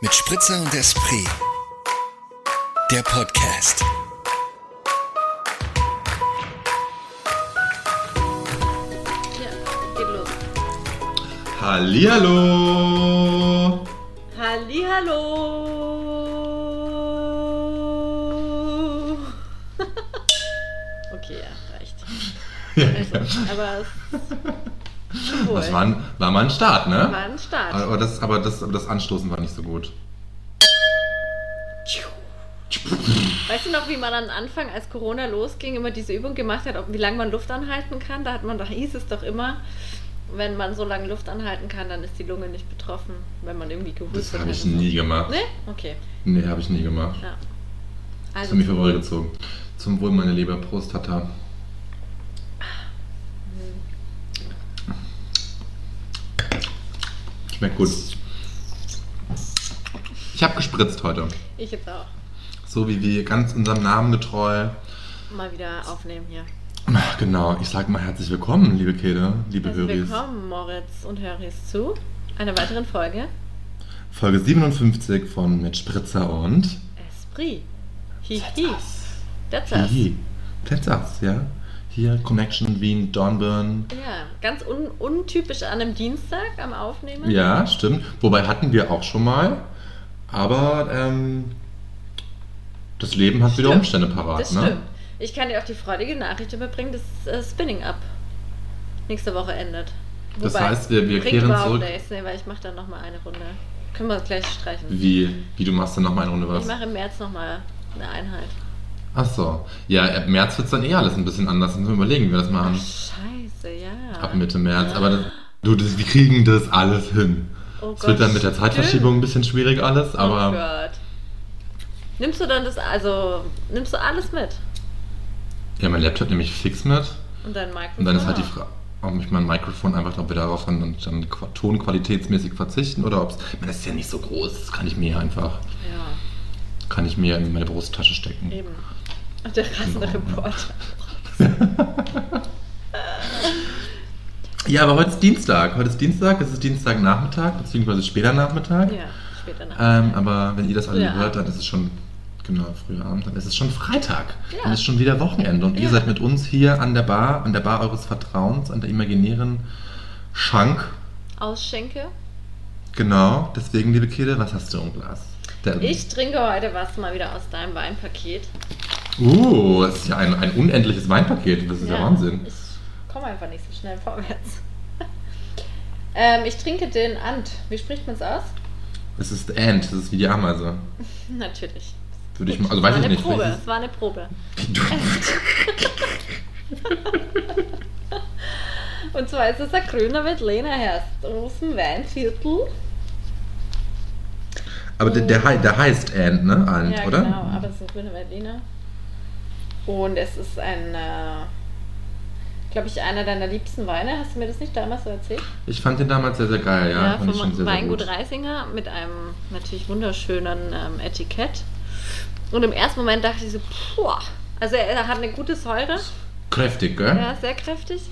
mit Spritzer und Esprit. Der Podcast. Ja, geht los. Hallihallo! Hallihallo! okay, ja, reicht. Also, aber es Obwohl, Das war, ein, war mal ein Start, ne? war ein Start. Aber das, aber, das, aber das Anstoßen war nicht so gut. Weißt du noch, wie man am Anfang, als Corona losging, immer diese Übung gemacht hat, ob, wie lange man Luft anhalten kann? Da hat man doch, hieß es doch immer, wenn man so lange Luft anhalten kann, dann ist die Lunge nicht betroffen, wenn man irgendwie Das gehustet habe hat. ich und so. nie gemacht. Ne? Okay. Nee, habe ich nie gemacht. Ja. Das Also, hat mich vorbeigezogen. Zum Wohl meine Leber Prostata. Schmeckt gut. Ich habe gespritzt heute. ich jetzt auch. So wie wir ganz unserem Namen getreu. Mal wieder aufnehmen hier. Ach, Genau, ich sage mal herzlich willkommen, liebe Kede, liebe Herzlich Höris. willkommen, Moritz und Höris, zu einer weiteren Folge Folge 57 von Mit Spritzer und Esprit. Hihi. That's us. Hihi. That's us, ja. Hier Connection Wien, Dornbirn. Ja, ganz un untypisch an einem Dienstag am Aufnehmen. Ja, stimmt. Wobei hatten wir auch schon mal. Aber ähm, das Leben hat wieder Stimmt. Umstände parat, Das ne? stimmt. Ich kann dir auch die freudige Nachricht überbringen, dass äh, Spinning Up nächste Woche endet. Das heißt, wir- wir kehren zurück- nee, weil ich mache dann nochmal eine Runde. Können wir gleich streichen. Wie, wie du machst dann nochmal eine Runde Ich was? mache im März nochmal eine Einheit. Ach so. Ja, ab März wird es dann eh alles ein bisschen anders. Müssen wir überlegen, wie wir das Ach, machen. scheiße, ja. Ab Mitte März. Aber das, du, das, wir kriegen das alles hin. Oh Es wird dann mit der. Zeitverschiebung ein bisschen schwierig alles, Oh aber Gott. Nimmst du dann das, also, nimmst du alles mit? ja, mein Laptop nehme ich fix mit. Und dein Mikrofon? Und dann ist halt die? Frage, ob ich mein Mikrofon einfach, ob wir darauf dann, dann, dann qua- tonqualitätsmäßig verzichten oder ob es. Das ist ja nicht so groß, das kann ich mir einfach, Ja, kann ich mir in meine Brusttasche stecken. eben. Der rasende. Reporter. Ja, aber heute ist Dienstag. Heute ist Dienstag, es ist Dienstagnachmittag, beziehungsweise später Nachmittag. Ja, später nach. Ähm, aber wenn ihr das alle Früher hört, dann ist es schon, genau, früher Abend, dann ist es schon Freitag. Ja. Dann ist schon wieder Wochenende und ihr Ja. seid mit uns hier an der Bar, an der Bar eures Vertrauens, an der imaginären Schank. Ausschenke. Genau, deswegen, liebe Kede, was hast du im Glas? Der, Ich trinke heute was mal wieder aus deinem Weinpaket. Uh, das ist ja ein, ein unendliches Weinpaket, das ist ja, Wahnsinn. Ich komme einfach nicht so schnell vorwärts. ähm, ich trinke den Ant. Wie spricht man es aus? Es ist Ant, das ist wie die Ameise. Natürlich. Würde ich mal, also weiß war ich eine nicht. Probe. Es war eine Probe. Und zwar ist es ein grüner Veltliner Herst aus dem Weinviertel. Aber der, der, der heißt Ant, ne? Ant, ja, oder? genau, aber es ist ein grüner Veltliner. Und es ist ein, glaube ich, einer deiner liebsten Weine. Hast du mir das nicht damals so erzählt? Ich fand den damals sehr, sehr geil, ja. Ja, fand ich schon vom sehr, sehr Weingut gut. Reisinger mit einem natürlich wunderschönen ähm, Etikett. Und im ersten Moment dachte ich so, puh, also er, er hat eine gute Säure, Kräftig, gell? ja, sehr kräftig.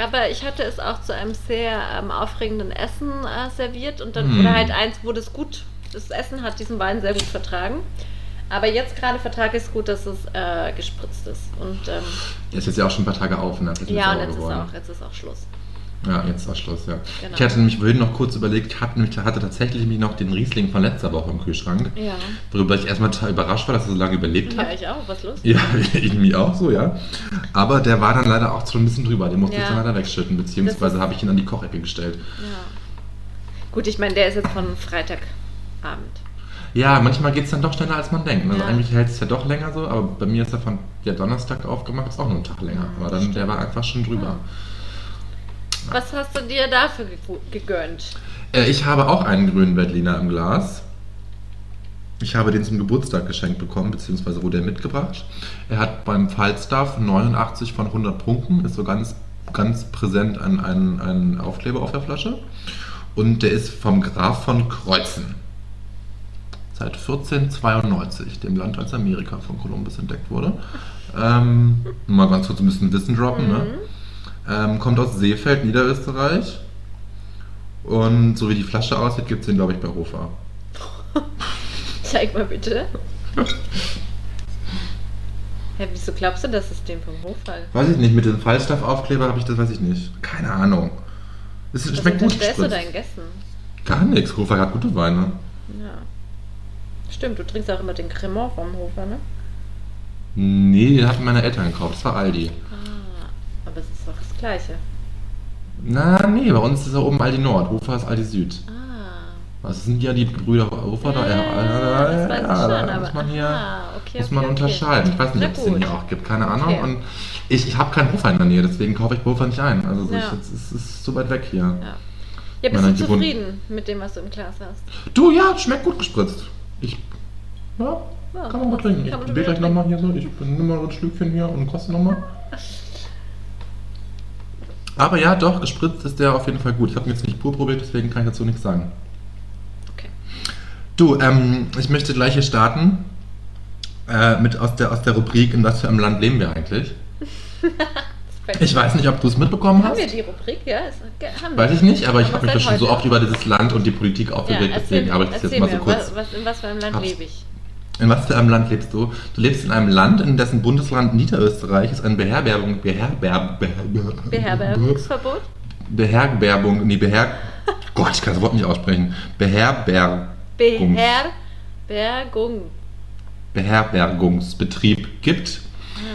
Aber ich hatte es auch zu einem sehr ähm, aufregenden Essen äh, serviert und dann Mm. oder halt eins, wo das gut, das Essen hat diesen Wein sehr gut vertragen. Aber jetzt gerade vertrage ich es gut, dass es äh, gespritzt ist. Und ähm, Der ist jetzt ja auch schon ein paar Tage auf, ne? Ist ja, und jetzt ist, geworden. auch, jetzt ist auch Schluss. Ja, jetzt war Schluss, ja. Genau. Ich hatte nämlich vorhin noch kurz überlegt, ich hatte, nämlich, hatte tatsächlich mich noch den Riesling von letzter Woche im Kühlschrank, Ja. worüber ich erstmal total überrascht war, dass er so lange überlebt Ja, hat. ich auch. Was los? Ja, ich mich auch so, ja. Aber der war dann leider auch schon ein bisschen drüber. Den musste ich Ja. dann leider wegschütten, beziehungsweise ist- habe ich ihn an die Kochecke gestellt. Ja. Gut, ich meine, der ist jetzt von Freitagabend. Ja, manchmal geht es dann doch schneller, als man denkt. Also Ja. eigentlich hält es ja doch länger so, aber bei mir ist er von ja, Donnerstag aufgemacht, ist auch nur ein Tag länger. Aber dann, der war einfach schon drüber. Was hast du dir dafür ge- gegönnt? Äh, ich habe auch einen grünen Berliner im Glas. Ich habe den zum Geburtstag geschenkt bekommen, beziehungsweise wurde er mitgebracht. Er hat beim Falstaff 89 von 100 Punkten, ist so ganz, ganz präsent ein, ein, ein Aufkleber auf der Flasche. Und der ist vom Graf von Kreuzen. Seit 1492, dem Land, als Amerika von Kolumbus entdeckt wurde. Ähm, mal ganz kurz ein bisschen Wissen droppen. Ne? Ähm, kommt aus Seefeld, Niederösterreich. Und so wie die Flasche aussieht, gibt es den, glaube ich, bei Hofer. Zeig mal bitte. Hä, wieso glaubst du, dass es dem vom Hochfall? Weiß ich nicht, mit dem Falstaffaufkleber habe ich das, weiß ich nicht. Keine Ahnung. Es Was schmeckt gut unterstellst du deinen Gästen? Gar nichts. Hofer hat gute Weine. Ja. Stimmt, du trinkst auch immer den Cremant vom Hofer, ne? Nee, den hatten meine Eltern gekauft. Das war Aldi. Ah, aber es ist doch das Gleiche. Na, nee, bei uns ist er oben Aldi Nord. Hofer ist Aldi Süd. Ah. Das sind ja die Brüder Hofer da. Ja, das weiß ich schon, da aber muss man hier ah, okay, muss okay, man okay. unterscheiden. Ich weiß nicht, ob es den hier auch gibt. Keine Ahnung. Okay. Und ich, ich habe keinen Hofer in der Nähe, deswegen kaufe ich bei Hofer nicht ein. Also so Ja. es, ist, ist zu weit weg hier. Ja. Ja, bist Meine du zufrieden mit dem, was du im Glas hast? Du, ja, schmeckt gut gespritzt. Ich. Ja, Ja, kann man gut trinken. Ich wieder gleich nochmal hier so. Ich nehme mal so ein Schlückchen hier und koste nochmal. Aber ja, doch, gespritzt ist der auf jeden Fall gut. Ich habe ihn jetzt nicht pur probiert, deswegen kann ich dazu nichts sagen. Okay. Du, ähm, ich möchte gleich hier starten äh, mit aus der, aus der Rubrik, in was für einem Land leben wir eigentlich. Ich weiß nicht, ob du es mitbekommen Haben hast. wir die Rubrik? Ja, haben. Weiß ich nicht, aber ich Haben habe mich schon so oft über dieses Land und die Politik ja, aufgeregt, erzähl, deswegen habe ich das jetzt mal so mir, kurz. Was, in was für einem Land lebe ich? In was für einem Land lebst du? Du lebst in einem Land, in dessen Bundesland Niederösterreich es ein Beherbergung, Beherber, Beher, Beherbergungsverbot? Beherbergung, nee, Beher, Gott, ich kann das Wort nicht aussprechen. Beherbergungs, Beherbergung. Beherbergungsbetrieb gibt,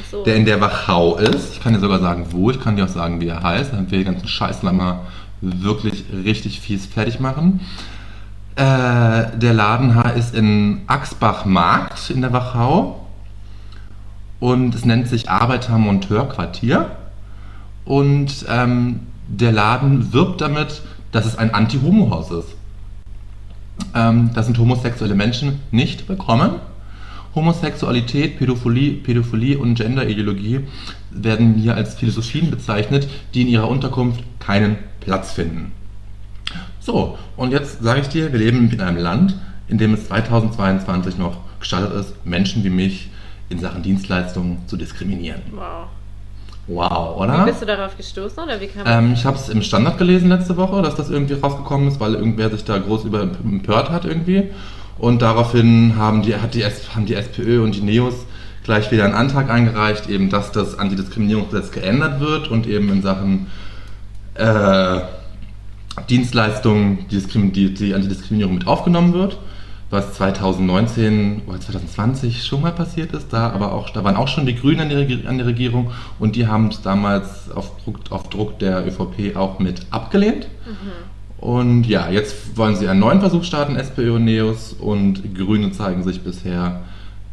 so. der in der Wachau ist. Ich kann dir sogar sagen, wo. Ich kann dir auch sagen, wie er heißt, damit wir den ganzen Scheiß mal wirklich richtig fies fertig machen. Äh, der Laden ist in Axbach-Markt in der Wachau und es nennt sich Arbeiter-Monteur-Quartier. Und ähm, der Laden wirbt damit, dass es ein Anti-Homo-Haus ist. Ähm, da sind homosexuelle Menschen nicht willkommen. Homosexualität, Pädophilie, Pädophilie und Genderideologie werden hier als Philosophien bezeichnet, die in ihrer Unterkunft keinen Platz finden. So, und jetzt sage ich dir, wir leben in einem Land, in dem es 2022 noch gestattet ist, Menschen wie mich in Sachen Dienstleistungen zu diskriminieren. wow. Wow, Wie oder? bist du darauf gestoßen oder wie kam Ähm, ich habe es im Standard gelesen letzte Woche, dass das irgendwie rausgekommen ist, weil irgendwer sich da groß über empört hat irgendwie. Und daraufhin haben die, hat die, haben die SPÖ und die NEOS gleich wieder einen Antrag eingereicht, eben, dass das Antidiskriminierungsgesetz geändert wird und eben in Sachen äh, Dienstleistungen die, die, die Antidiskriminierung mit aufgenommen wird, was 2019 oder 2020 schon mal passiert ist. Da, aber auch, da waren auch schon die Grünen an der, an der Regierung und die haben es damals auf Druck, auf Druck der ÖVP auch mit abgelehnt. Und ja, jetzt wollen sie einen neuen Versuch starten, SPÖ und NEOS, und Grüne zeigen sich bisher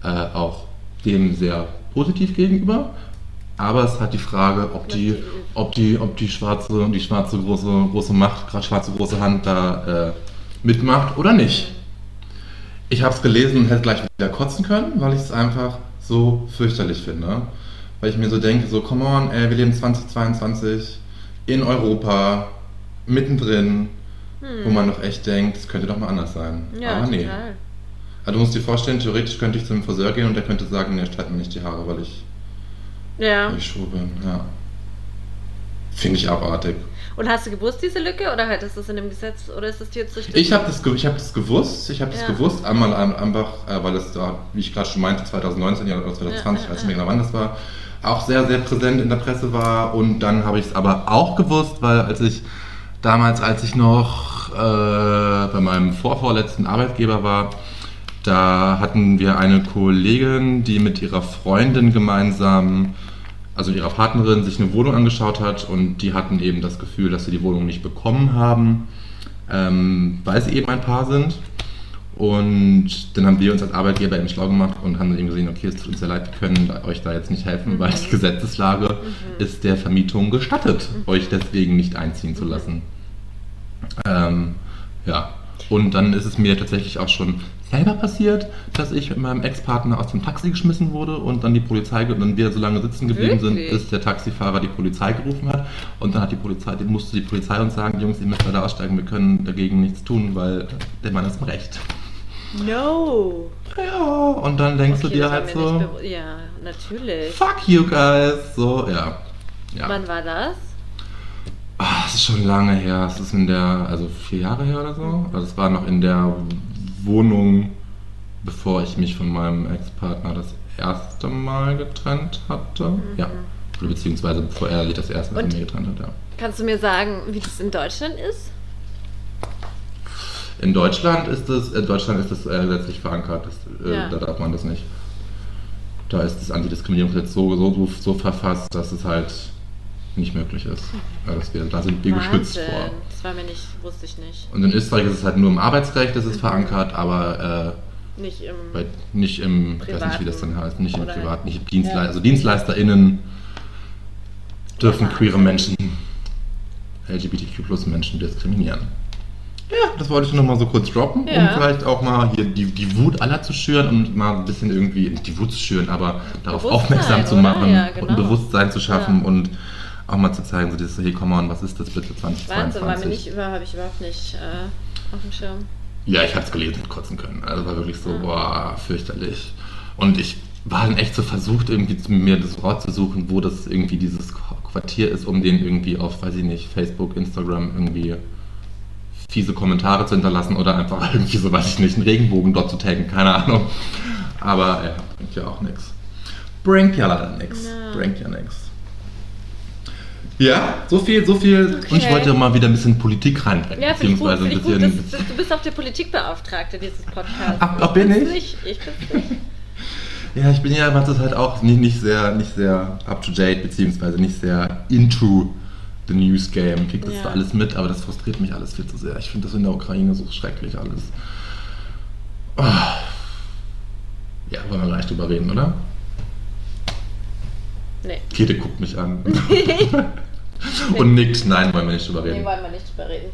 äh, auch dem sehr positiv gegenüber. Aber es hat die Frage, ob die, ob die, ob die schwarze, die schwarze große, große Macht, gerade schwarze große Hand da äh, mitmacht oder nicht. Ich habe es gelesen und hätte gleich wieder kotzen können, weil ich es einfach so fürchterlich finde. Weil ich mir so denke, so, come on, ey, wir leben 2022 in Europa, mittendrin, wo man doch echt denkt, es könnte doch mal anders sein. Hm. Ja, Aber nee. total. Also du musst dir vorstellen, theoretisch könnte ich zum Friseur gehen und der könnte sagen, nee, streit mir nicht die Haare, weil ich, Ja. weil ich schwul bin. Ja. Finde ich abartig. Und hast du gewusst, diese Lücke? Oder halt ist das in dem Gesetz? Oder ist das dir jetzt durch Ich habe das, ich hab das gewusst, ich habe das Ja. gewusst, einmal ein- einfach, äh, weil es da, wie ich gerade schon meinte, 2019 ja, oder 2020, Ja, ja, weiß nicht mehr genau wann das war, auch sehr, sehr präsent in der Presse war. Und dann habe ich es aber auch gewusst, weil als ich damals, als ich noch äh, bei meinem vorvorletzten Arbeitgeber war, da hatten wir eine Kollegin, die mit ihrer Freundin gemeinsam, also ihrer Partnerin, sich eine Wohnung angeschaut hat und die hatten eben das Gefühl, dass sie die Wohnung nicht bekommen haben, ähm, weil sie eben ein Paar sind. Und dann haben wir uns als Arbeitgeber eben schlau gemacht und haben eben gesehen, okay, es tut uns sehr leid, wir können euch da jetzt nicht helfen, weil die Gesetzeslage ist der Vermietung gestattet, euch deswegen nicht einziehen zu lassen. Ähm, ja, und dann ist es mir tatsächlich auch schon selber passiert, dass ich mit meinem Ex-Partner aus dem Taxi geschmissen wurde und dann die Polizei, und dann wir so lange sitzen geblieben sind, Wirklich? bis der Taxifahrer die Polizei gerufen hat. Und dann hat die Polizei, die musste die Polizei uns sagen, Jungs, ihr müsst leider aussteigen, wir können dagegen nichts tun, weil der Mann ist im Recht. No. Ja, und dann denkst Okay, du dir halt so, Ja, natürlich. fuck you guys, so, ja. ja. Wann war das? Ah, es ist schon lange her. Es ist in der, also vier Jahre her oder so. Also es war noch in der Wohnung, bevor ich mich von meinem Ex-Partner das erste Mal getrennt hatte. Ja. Oder beziehungsweise bevor er sich das erste Mal von mir getrennt hat, ja. Kannst du mir sagen, wie das in Deutschland ist? In Deutschland ist es, in Deutschland ist es äh, gesetzlich verankert. Das, äh, Ja. Da darf man das nicht. Da ist das Antidiskriminierungsgesetz so, so, so verfasst, dass es halt nicht möglich ist. Ja, dass wir, da sind wir geschützt Wahnsinn. vor. Das war mir nicht, wusste ich nicht. Und in Österreich ist es halt nur im Arbeitsrecht, Mhm. das ist verankert, aber Nicht im. äh, bei, nicht im, ich weiß nicht, wie das dann Privaten heißt, nicht im Privat, nicht im Dienstleister. Ja. Also DienstleisterInnen dürfen Wahnsinn. queere Menschen, LGBTQ plus Menschen diskriminieren. Ja, das wollte ich nochmal so kurz droppen, Ja. um vielleicht auch mal hier die, die Wut aller zu schüren und mal ein bisschen irgendwie, nicht die Wut zu schüren, aber darauf aufmerksam zu machen Ja, und genau. ein Bewusstsein zu schaffen Ja. und auch mal zu zeigen, so dieses, hey, come on, was ist das bitte 2022? Wahnsinn, war mir nicht über, habe ich überhaupt nicht äh, auf dem Schirm. Ja, ich habe es gelesen und kotzen können. Also war wirklich so, Ja. boah, fürchterlich. Und ich war dann echt so versucht, irgendwie zu- mir das rauszusuchen, wo das irgendwie dieses Quartier ist, um den irgendwie auf, weiß ich nicht, Facebook, Instagram irgendwie fiese Kommentare zu hinterlassen oder einfach irgendwie so, weiß ich nicht, einen Regenbogen dort zu taggen, keine Ahnung. Aber ja, bringt ja auch nichts. Bringt ja leider nichts. Ja. Bringt ja nichts. Ja, so viel, so viel. Und ich Okay. wollte mal wieder ein bisschen Politik reinbringen. Ja, finde ich gut. ein ich gut. bisschen, Das, das, du bist auch der Politikbeauftragte dieses Podcasts. Ach, ach, bin ich? Nicht. Ich bin's nicht. Ja, ich bin ja in letzter Zeit auch nicht, nicht sehr, nicht sehr up to date, beziehungsweise nicht sehr into the news game. Krieg das Ja. alles mit, aber das frustriert mich alles viel zu sehr. Ich finde das in der Ukraine so schrecklich alles. Ah. Ja, wollen wir gleich drüber reden, oder? Nee. Käthe guckt mich an. Und nickt, nein, wollen wir nicht drüber Nee, reden. wollen wir nicht drüber reden.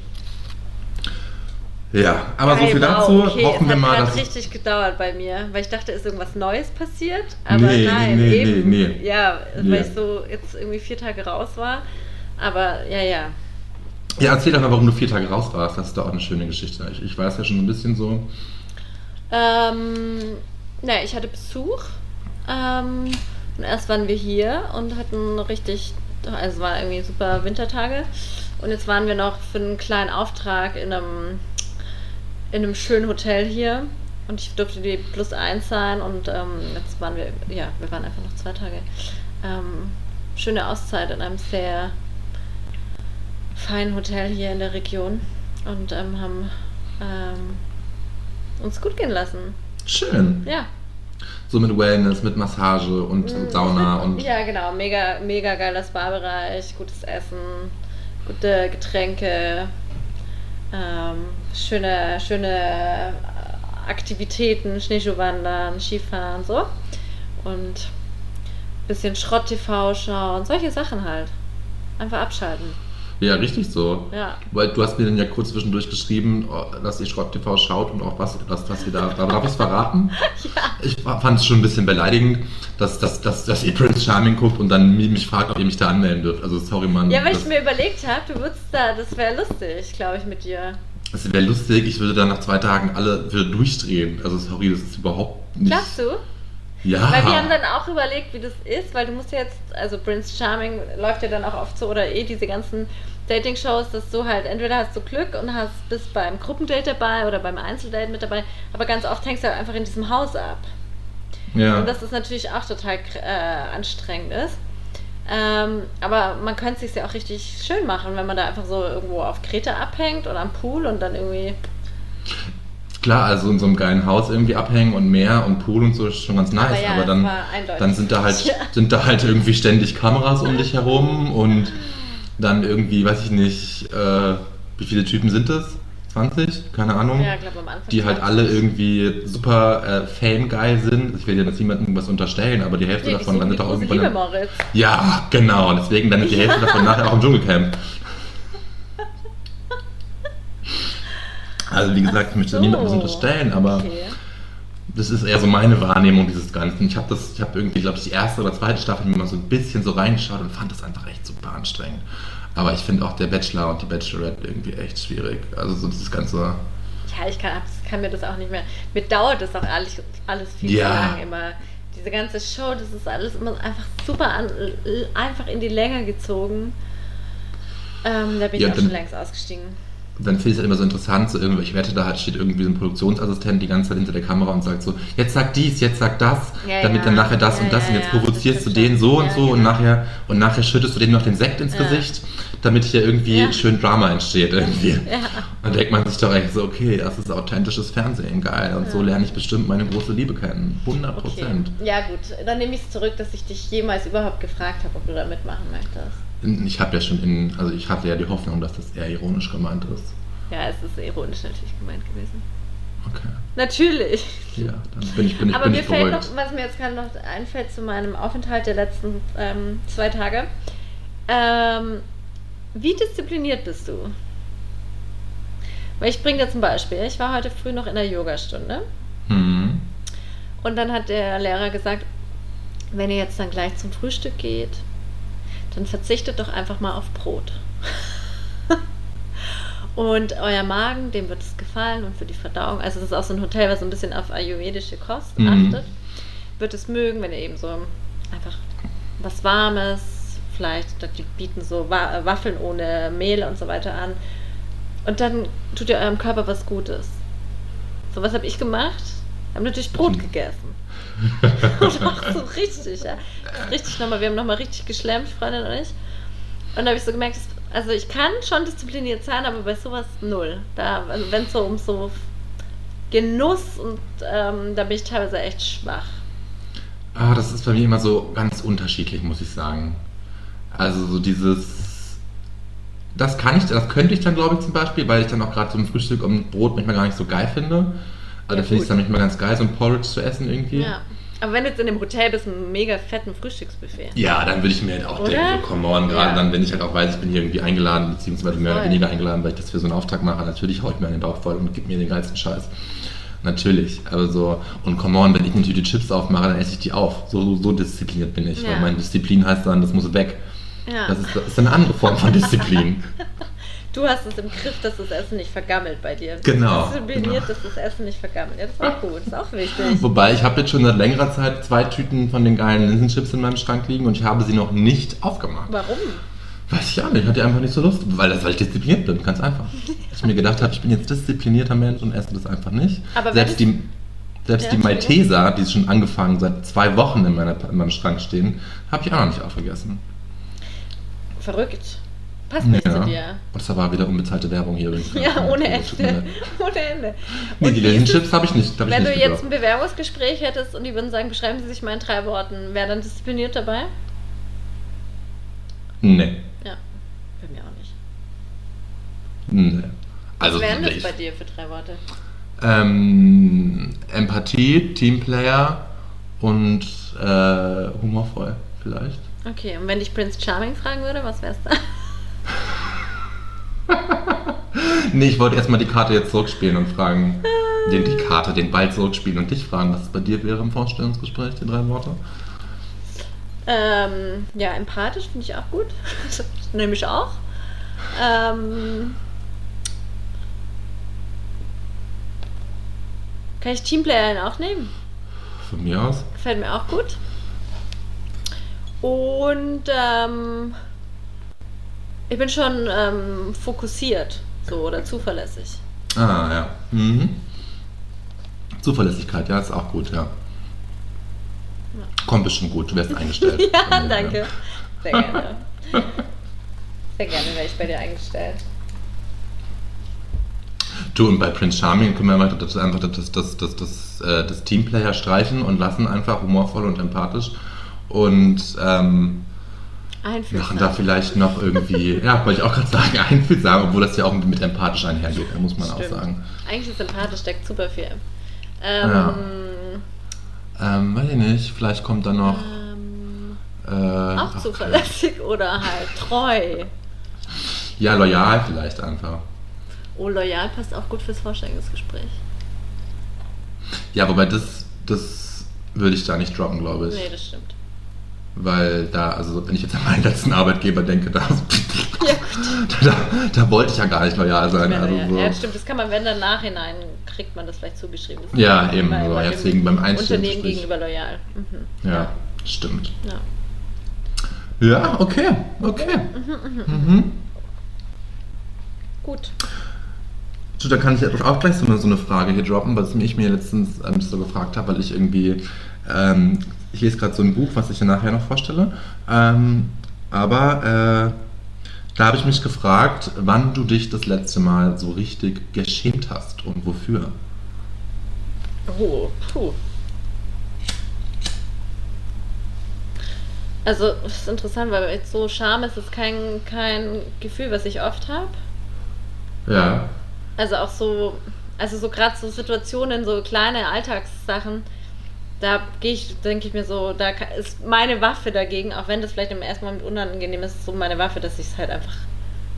Ja, aber so Geil, viel wow, dazu. okay. Hoffen es wir hat mal, dass. richtig gedauert bei mir, weil ich dachte, ist irgendwas Neues passiert. Aber Nee, nein, nee, eben. nee, nee. Ja, Nee. weil ich so jetzt irgendwie vier Tage raus war. Aber ja, ja. Ja, erzähl doch mal, warum du vier Tage raus warst. Das ist doch auch eine schöne Geschichte. Ich, ich weiß ja schon ein bisschen so. Ähm, na, ich hatte Besuch. Ähm, und erst waren wir hier und hatten richtig, also es waren irgendwie super Wintertage. Und jetzt waren wir noch für einen kleinen Auftrag in einem, in einem schönen Hotel hier. Und ich durfte die plus eins sein und ähm, jetzt waren wir, ja, wir waren einfach noch zwei Tage. Ähm, schöne Auszeit in einem sehr feinen Hotel hier in der Region und ähm, haben ähm, uns gut gehen lassen. Schön. Ja. So mit Wellness, mit Massage und Mm. Sauna und. Ja, genau. Mega, mega geiler Spa-Bereich, gutes Essen, gute Getränke, ähm, schöne, schöne Aktivitäten, Schneeschuhwandern, Skifahren, so. Und bisschen Schrott-TV schauen, solche Sachen halt. Einfach abschalten. Ja, richtig so. Ja. Weil du hast mir dann ja kurz zwischendurch geschrieben, oh, dass ihr Schrott TV schaut und auch was, was, was ihr da. Darf ich es verraten? Ja. Ich fand es schon ein bisschen beleidigend, dass, dass, dass, dass ihr Prince Charming guckt und dann mi- mich fragt, ob ihr mich da anmelden dürft. Also sorry, Mann. Ja, weil ich mir überlegt habe, du würdest da, das wäre lustig, glaube ich, mit dir. das wäre lustig, ich würde dann nach zwei Tagen alle wieder durchdrehen. Also sorry, das ist überhaupt nicht. Glaubst du? Ja. Weil wir haben dann auch überlegt, wie das ist, weil du musst ja jetzt, also Prince Charming läuft ja dann auch oft so oder eh diese ganzen Dating-Shows, dass du halt entweder hast du Glück und hast bist beim Gruppendate dabei oder beim Einzeldate mit dabei, aber ganz oft hängst du halt einfach in diesem Haus ab. ja. Und das ist natürlich auch total äh, anstrengend ist. Ähm, aber man könnte es sich ja auch richtig schön machen, wenn man da einfach so irgendwo auf Kreta abhängt oder am Pool und dann irgendwie. Klar, also in so einem geilen Haus irgendwie abhängen und Meer und Pool und so ist schon ganz nice, Aber ja, aber dann, dann sind da halt Ja. sind da halt irgendwie ständig Kameras um dich herum und dann irgendwie, weiß ich nicht, äh, wie viele Typen sind das? 20? Keine Ahnung. Ja, Anfang. die halt 20. alle irgendwie super äh, fame-geil sind. Ich will dir jetzt niemandem was unterstellen, aber die Hälfte Nee, davon landet doch irgendwann. Liebe, Moritz. Ja, genau. Deswegen landet die Hälfte davon nachher auch im Dschungelcamp. Also wie gesagt, ich möchte so. niemandem was unterstellen, aber Okay. das ist eher so meine Wahrnehmung dieses Ganzen. Ich habe das, ich habe irgendwie, glaube ich, die erste oder zweite Staffel mir mal so ein bisschen so reingeschaut und fand das einfach echt super anstrengend. Aber ich finde auch der Bachelor und die Bachelorette irgendwie echt schwierig. Also so dieses ganze. Ja, ich kann, kann mir das auch nicht mehr. Mir dauert das auch alles, alles viel Ja. zu lang immer. Diese ganze Show, das ist alles immer einfach super an, einfach in die Länge gezogen. Ähm, da bin Ja, ich auch schon längst ausgestiegen. Dann finde ich es halt immer so interessant, so irgendwie, ich wette, da halt steht irgendwie so ein Produktionsassistent die ganze Zeit hinter der Kamera und sagt so, jetzt sag dies, jetzt sag das, Ja, damit ja. dann nachher das Ja, und das und jetzt provozierst du den so und so und genau. nachher und nachher schüttest du dem noch den Sekt ins. Gesicht, damit hier irgendwie schön Drama entsteht irgendwie. Dann denkt man sich doch echt so, okay, das ist authentisches Fernsehen, geil. Und so lerne ich bestimmt meine große Liebe kennen. 100 Okay. Prozent. Ja gut, dann nehme ich es zurück, dass ich dich jemals überhaupt gefragt habe, ob du da mitmachen möchtest. Ich habe ja schon in, also ich hatte ja die Hoffnung, dass das eher ironisch gemeint ist. Ja, es ist ironisch natürlich gemeint gewesen. Okay. Natürlich. Ja, dann bin ich, bin Aber bin mir ich fällt noch, was mir jetzt gerade noch einfällt zu meinem Aufenthalt der letzten ähm, zwei Tage. Ähm, wie diszipliniert bist du? Weil ich bringe dir zum Beispiel, ich war heute früh noch in der Yogastunde Hm. und dann hat der Lehrer gesagt, wenn ihr jetzt dann gleich zum Frühstück geht, dann verzichtet doch einfach mal auf Brot. und euer Magen, dem wird es gefallen und für die Verdauung, also es ist auch so ein Hotel, was so ein bisschen auf ayurvedische Kost Mhm. achtet, wird es mögen, wenn ihr eben so einfach was Warmes, vielleicht, die bieten so Wa Waffeln ohne Mehl und so weiter an. Und dann tut ihr eurem Körper was Gutes. So was habe ich gemacht. Habe natürlich Brot Mhm. gegessen. Auch so richtig, ja. Richtig nochmal, wir haben nochmal richtig geschlemmt, Freundin und ich. Und da habe ich so gemerkt, also ich kann schon diszipliniert sein, aber bei sowas null. Da, also wenn es so um so Genuss und ähm, da bin ich teilweise echt schwach. Ah, das ist bei mir immer so ganz unterschiedlich, muss ich sagen. Also so dieses, das kann ich, das könnte ich dann glaube ich zum Beispiel, weil ich dann auch gerade so ein Frühstück und Brot manchmal gar nicht so geil finde. Aber Ja, da finde ich es dann manchmal ganz geil, so ein Porridge zu essen irgendwie. Ja. Aber wenn du jetzt in dem Hotel bist, ein mega fetten Frühstücksbuffet. Ja, dann würde ich mir halt auch Oder? denken, so come on, gerade Ja. dann, wenn ich halt auch weiß, ich bin hier irgendwie eingeladen, beziehungsweise mehr oder weniger eingeladen, weil ich das für so einen Auftrag mache, natürlich hau ich mir an den Bauch voll und gib mir den geilsten Scheiß. Natürlich, aber so, und come on, wenn ich eine Tüte Chips aufmache, dann esse ich die auf. So, so, so diszipliniert bin ich, Ja. weil meine Disziplin heißt dann, das muss weg. Ja. Das, ist, das ist eine andere Form von Disziplin. Du hast es im Griff, dass das Essen nicht vergammelt bei dir. Genau, Diszipliniert, genau. dass das Essen nicht vergammelt. Ja, das ist auch gut, das ist auch wichtig. Wobei, ich habe jetzt schon seit längerer Zeit zwei Tüten von den geilen Linsenchips in meinem Schrank liegen und ich habe sie noch nicht aufgemacht. Warum? Weiß ich auch nicht, hatte einfach nicht so Lust, weil, das, weil ich diszipliniert bin, ganz einfach. Ich mir gedacht habe, ich bin jetzt disziplinierter Mensch und esse das einfach nicht. Aber selbst die, selbst Ja, die. Malteser, die schon angefangen seit zwei Wochen in, meiner, in meinem Schrank stehen, habe ich auch noch nicht aufgegessen. Verrückt. Passt nicht zu dir. Und das war wieder unbezahlte Werbung hier übrigens. Ja, ohne Ende. ohne Ende. Nee, Und die Linsenchips habe ich nicht, hab ich Wenn du nicht jetzt ein. Bewerbungsgespräch hättest und die würden sagen, beschreiben Sie sich mal in drei Worten, wäre dann diszipliniert dabei? Nee. Ja, bei mir auch nicht. nee. Was Also, wären das ich- bei dir für drei Worte? Ähm, Empathie, Teamplayer und äh, humorvoll vielleicht. Okay, und wenn dich Prince Charming fragen würde, was wär's da? Nee, ich wollte erstmal die Karte jetzt zurückspielen und fragen, den, die Karte, den Ball zurückspielen und dich fragen, was es bei dir wäre im Vorstellungsgespräch, die drei Worte. Ähm, ja, empathisch finde ich auch gut. Das nehme ich auch. Ähm, kann ich Teamplayer auch nehmen? Von mir aus. Gefällt mir auch gut. Und ähm, ich bin schon ähm, fokussiert, so oder zuverlässig. Ah, ja. Mhm. Zuverlässigkeit, ja, ist auch gut, ja. Kommt bestimmt gut, du wärst eingestellt. Ja, danke. Sehr gerne. Sehr gerne wäre ich bei dir eingestellt. Du, und bei Prince Charming können wir einfach das, einfach das, das, das, das, äh, das Teamplayer streichen und lassen einfach humorvoll und empathisch und ähm, Einfühlsam. machen da vielleicht noch irgendwie, ja, wollte ich auch gerade sagen, einfühlsam, obwohl das ja auch mit empathisch einhergeht, muss man auch Stimmt. sagen. Eigentlich ist sympathisch steckt super viel. Ähm, Ja. Ähm, weiß ich nicht, vielleicht kommt da noch. ähm, Äh, auch ach, zuverlässig oder halt treu. Ja, loyal vielleicht einfach. Oh, loyal passt auch gut fürs Vorstellungsgespräch. Ja, wobei das, das würde ich da nicht droppen, glaube ich. Nee, das stimmt. Weil da, also wenn ich jetzt an meinen letzten Arbeitgeber denke, da, Ja, da, da wollte ich ja gar nicht loyal sein. Ja, Also ja, so. ja, stimmt. Das kann man, wenn dann nachhinein kriegt man das vielleicht zugeschrieben. Das Ja, eben, so, dem deswegen beim Unternehmen Einstellungsgespräch. gegenüber loyal. Mhm. ja, stimmt. ja. Ja, okay, okay. Mhm. Gut. Du, da kann ich auch gleich so eine, so eine Frage hier droppen, was ich mir letztens ähm, so gefragt habe, weil ich irgendwie, ähm, ich lese gerade so ein Buch, was ich dir nachher noch vorstelle, ähm, aber äh, da habe ich mich gefragt, wann du dich das letzte Mal so richtig geschämt hast und wofür. Oh, puh. Also, das ist interessant, weil jetzt so Scham ist es kein, kein Gefühl, was ich oft habe. Ja. Also auch so, also so gerade so Situationen, so kleine Alltagssachen, da gehe ich, denke ich mir so, da ist meine Waffe dagegen, auch wenn das vielleicht im ersten Moment unangenehm ist, ist so meine Waffe, dass ich es halt einfach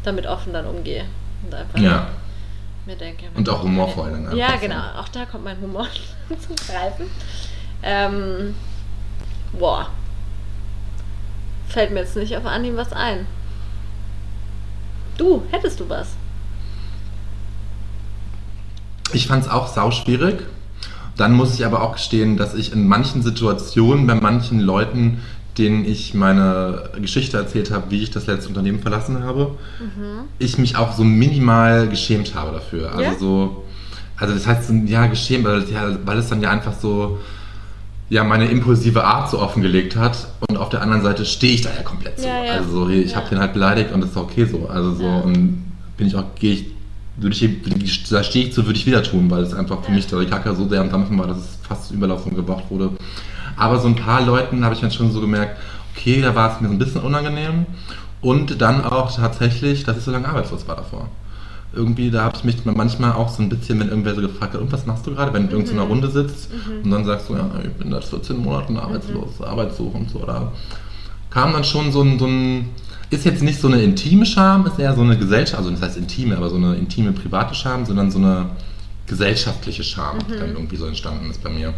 damit offen dann umgehe. Und einfach Ja. mir denke. Und auch humorvoll dann einfach Ja, genau. Auch da kommt mein Humor zum Greifen. Ähm, boah. Fällt mir jetzt nicht auf Anhieb was ein. Du, hättest du was? Ich fand es auch sauschwierig. Dann muss ich aber auch gestehen, dass ich in manchen Situationen bei manchen Leuten, denen ich meine Geschichte erzählt habe, wie ich das letzte Unternehmen verlassen habe, ich mich auch so minimal geschämt habe dafür. Also Ja? so, also das heißt, ja, geschämt, weil, ja, weil es dann ja einfach so, ja, meine impulsive Art so offengelegt hat und auf der anderen Seite stehe ich da ja komplett so. Ja. Also so, ich habe den halt beleidigt und das ist okay so. Also so und bin ich auch, gehe ich, würde ich, da stehe ich zu, würde ich wieder tun, weil es einfach für mich der Kacke so sehr am Dampfen war, dass es fast zur Überlaufung gebracht wurde. Aber so ein paar Leuten habe ich dann schon so gemerkt, okay, da war es mir so ein bisschen unangenehm. Und dann auch tatsächlich, dass ich so lange arbeitslos war davor. Irgendwie, da habe ich mich manchmal auch so ein bisschen, wenn irgendwer so gefragt hat, und was machst du gerade, wenn du in Mhm. irgendeiner Runde sitzt und dann sagst du, ja, ich bin seit 14 Monaten arbeitslos, Arbeitssuche und so. Da kam dann schon so ein, so ein, ist jetzt nicht so eine intime Scham, ist eher so eine Gesellschaft, also das heißt intime, aber so eine intime private Scham, sondern so eine gesellschaftliche Scham, die dann irgendwie so entstanden ist bei mir.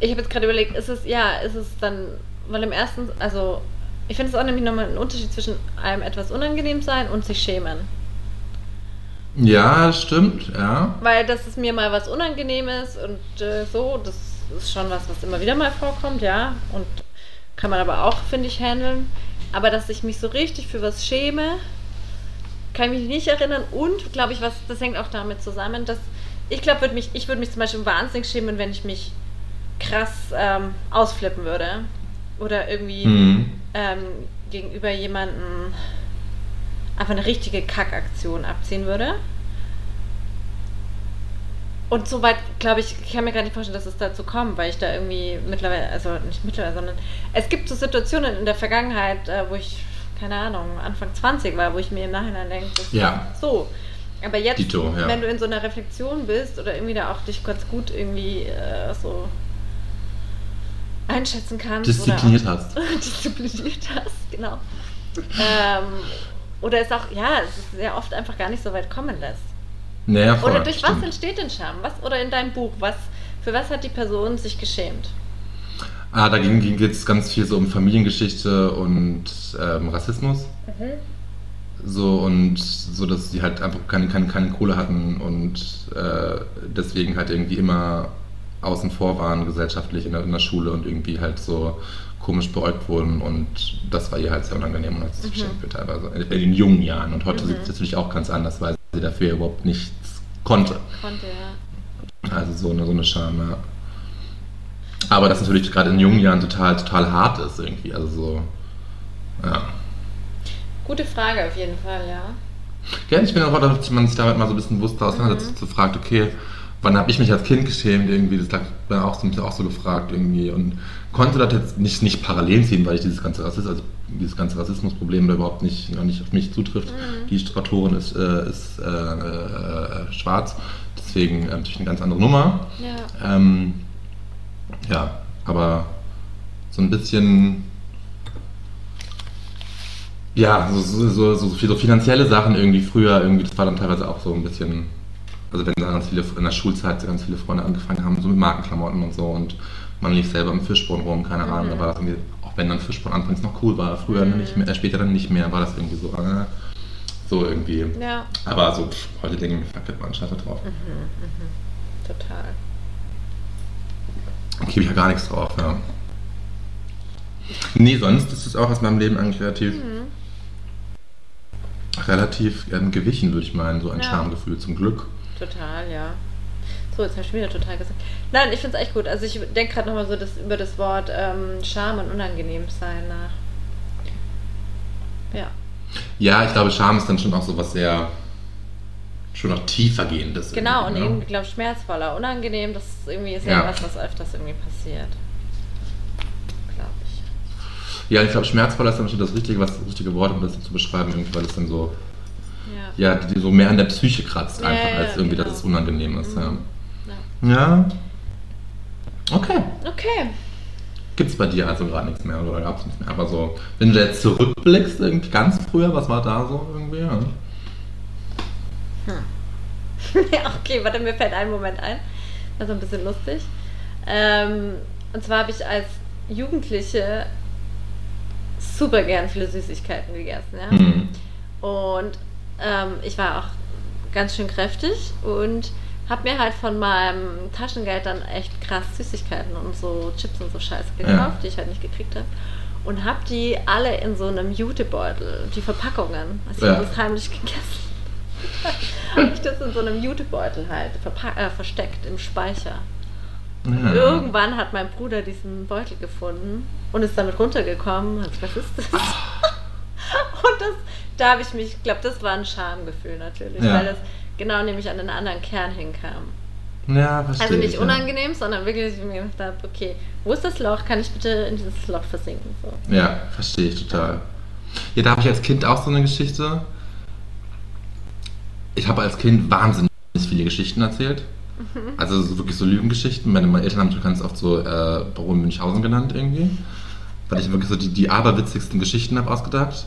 Ich habe jetzt gerade überlegt, ist es, ja, ist es dann, weil im ersten, also ich finde es auch nämlich nochmal ein Unterschied zwischen einem etwas unangenehm sein und sich schämen. Ja, stimmt, ja. Weil das ist mir mal was Unangenehmes und äh, so, das ist schon was, was immer wieder mal vorkommt, ja. Und kann man aber auch, finde ich, handeln. Aber dass ich mich so richtig für was schäme, kann ich mich nicht erinnern. Und, glaube ich, was, das hängt auch damit zusammen, dass ich glaube, würd mich, ich würde mich zum Beispiel wahnsinnig schämen, wenn ich mich krass ähm, ausflippen würde. Oder irgendwie Mhm. ähm, gegenüber jemandem einfach eine richtige Kackaktion abziehen würde. Und soweit, glaube ich, ich kann mir gar nicht vorstellen, dass es dazu kommt, weil ich da irgendwie mittlerweile, also nicht mittlerweile, sondern es gibt so Situationen in der Vergangenheit, äh, wo ich, keine Ahnung, Anfang 20 war, wo ich mir im Nachhinein denke, das Ja. so. Aber jetzt, Dito, ja. wenn du in so einer Reflexion bist oder irgendwie da auch dich ganz gut irgendwie äh, so einschätzen kannst. Diszipliniert oder hast. diszipliniert hast, genau. ähm, oder es auch, ja, es ist sehr oft einfach gar nicht so weit kommen lässt. Naja, voll, Oder durch was stimmt. entsteht denn Scham? Was, oder in deinem Buch, was, für was hat die Person sich geschämt? Ah, da ging, jetzt ganz viel so um Familiengeschichte und ähm, Rassismus. So und so, dass sie halt einfach keine, keine, keine Kohle hatten und äh, deswegen halt irgendwie immer außen vor waren gesellschaftlich in der, in der Schule und irgendwie halt so komisch beäugt wurden und das war ihr halt sehr unangenehm und hat sich geschämt für teilweise in den jungen Jahren und heute sieht es natürlich auch ganz anders, weil sie dafür überhaupt nichts konnte. Konnte, ja. Also so eine, so eine Scham, ja. Aber das natürlich gerade in jungen Jahren total, total hart ist irgendwie. Also so, ja. Gute Frage auf jeden Fall, ja. Ja, ich bin auch, dass man sich damit mal so ein bisschen bewusster auseinandersetzt, so fragt, okay, wann habe ich mich als Kind geschämt irgendwie, das mir auch so, auch so gefragt irgendwie und konnte das jetzt nicht, nicht parallel ziehen, weil ich dieses ganze Rassismus, also dieses ganze Rassismusproblem da überhaupt nicht, noch nicht auf mich zutrifft. Die Autorin ist, äh, ist äh, äh, schwarz, deswegen äh, natürlich eine ganz andere Nummer. Ja. Ähm, ja, aber so ein bisschen. Ja, so, so, so, so, so finanzielle Sachen irgendwie früher, irgendwie, das war dann teilweise auch so ein bisschen. Also, wenn da ganz viele in der Schulzeit ganz viele Freunde angefangen haben, so mit Markenklamotten und so und man lief selber im Fischborn rum, keine Ahnung, da war das irgendwie, auch wenn dann Fischborn anfangs noch cool war, früher dann nicht mehr, äh, später dann nicht mehr, war das irgendwie so, äh, so irgendwie. Ja, Aber so, pff, heute denke ich mir, fuck it, man, scheiße drauf. total. Gebe ich ja gar nichts drauf, ja. Nee, sonst ist es auch aus meinem Leben eigentlich relativ, relativ ähm, gewichen, würde ich meinen, so ein Ja. Schamgefühl zum Glück. Total, ja. So, jetzt habe ich wieder total gesagt. Nein, ich finde es echt gut. Also ich denke gerade nochmal so das, über das Wort ähm, Scham und Unangenehmsein nach. Ja. Ja, ich glaube, Scham ist dann schon auch so was sehr, schon noch tiefergehendes. Genau, und ne? irgendwie, glaube ich, schmerzvoller. Unangenehm, das ist irgendwie ist ja, Ja. was, was öfters irgendwie passiert. Glaube ich. Ja, ich glaube, schmerzvoller ist dann schon das richtige, was, das richtige Wort, um das zu beschreiben, irgendwie, weil es dann so, Ja. ja, die so mehr an der Psyche kratzt einfach, ja, als irgendwie, genau. dass es unangenehm ist. Ja. ja. ja. Okay. Okay. Gibt es bei dir also gerade nichts mehr oder gab es nichts mehr? Aber so, wenn du jetzt zurückblickst, irgendwie ganz früher, was war da so irgendwie? Ja. ja, okay, warte, mir fällt ein Moment ein. Das ist ein bisschen lustig. Ähm, und zwar habe ich als Jugendliche super gern viele Süßigkeiten gegessen. Ja? Mhm. Und ähm, ich war auch ganz schön kräftig und habe mir halt von meinem Taschengeld dann echt krass Süßigkeiten und so Chips und so Scheiße gekauft, Ja. die ich halt nicht gekriegt habe. Und habe die alle in so einem Jutebeutel, die Verpackungen, also ich Ja. habe das heimlich gegessen. habe ich das in so einem Jutebeutel halt äh, versteckt im Speicher. Ja. Irgendwann hat mein Bruder diesen Beutel gefunden und ist damit runtergekommen. Gesagt, was ist das? und das, da habe ich mich, ich glaube, das war ein Schamgefühl natürlich, Ja. weil das genau nämlich an den anderen Kern hinkam. Ja, verstehe Also nicht ich, unangenehm, sondern wirklich, ich mir gedacht habe, okay, wo ist das Loch? Kann ich bitte in dieses Loch versinken? So. Ja, ja verstehe ich total. Ja, da habe ich als Kind auch so eine Geschichte. Ich habe als Kind wahnsinnig viele Geschichten erzählt. Mhm. Also so wirklich so Lügengeschichten. Meine, meine Eltern haben mich ganz oft so äh, Baron Münchhausen genannt irgendwie. Weil ich wirklich so die, die aberwitzigsten Geschichten habe ausgedacht.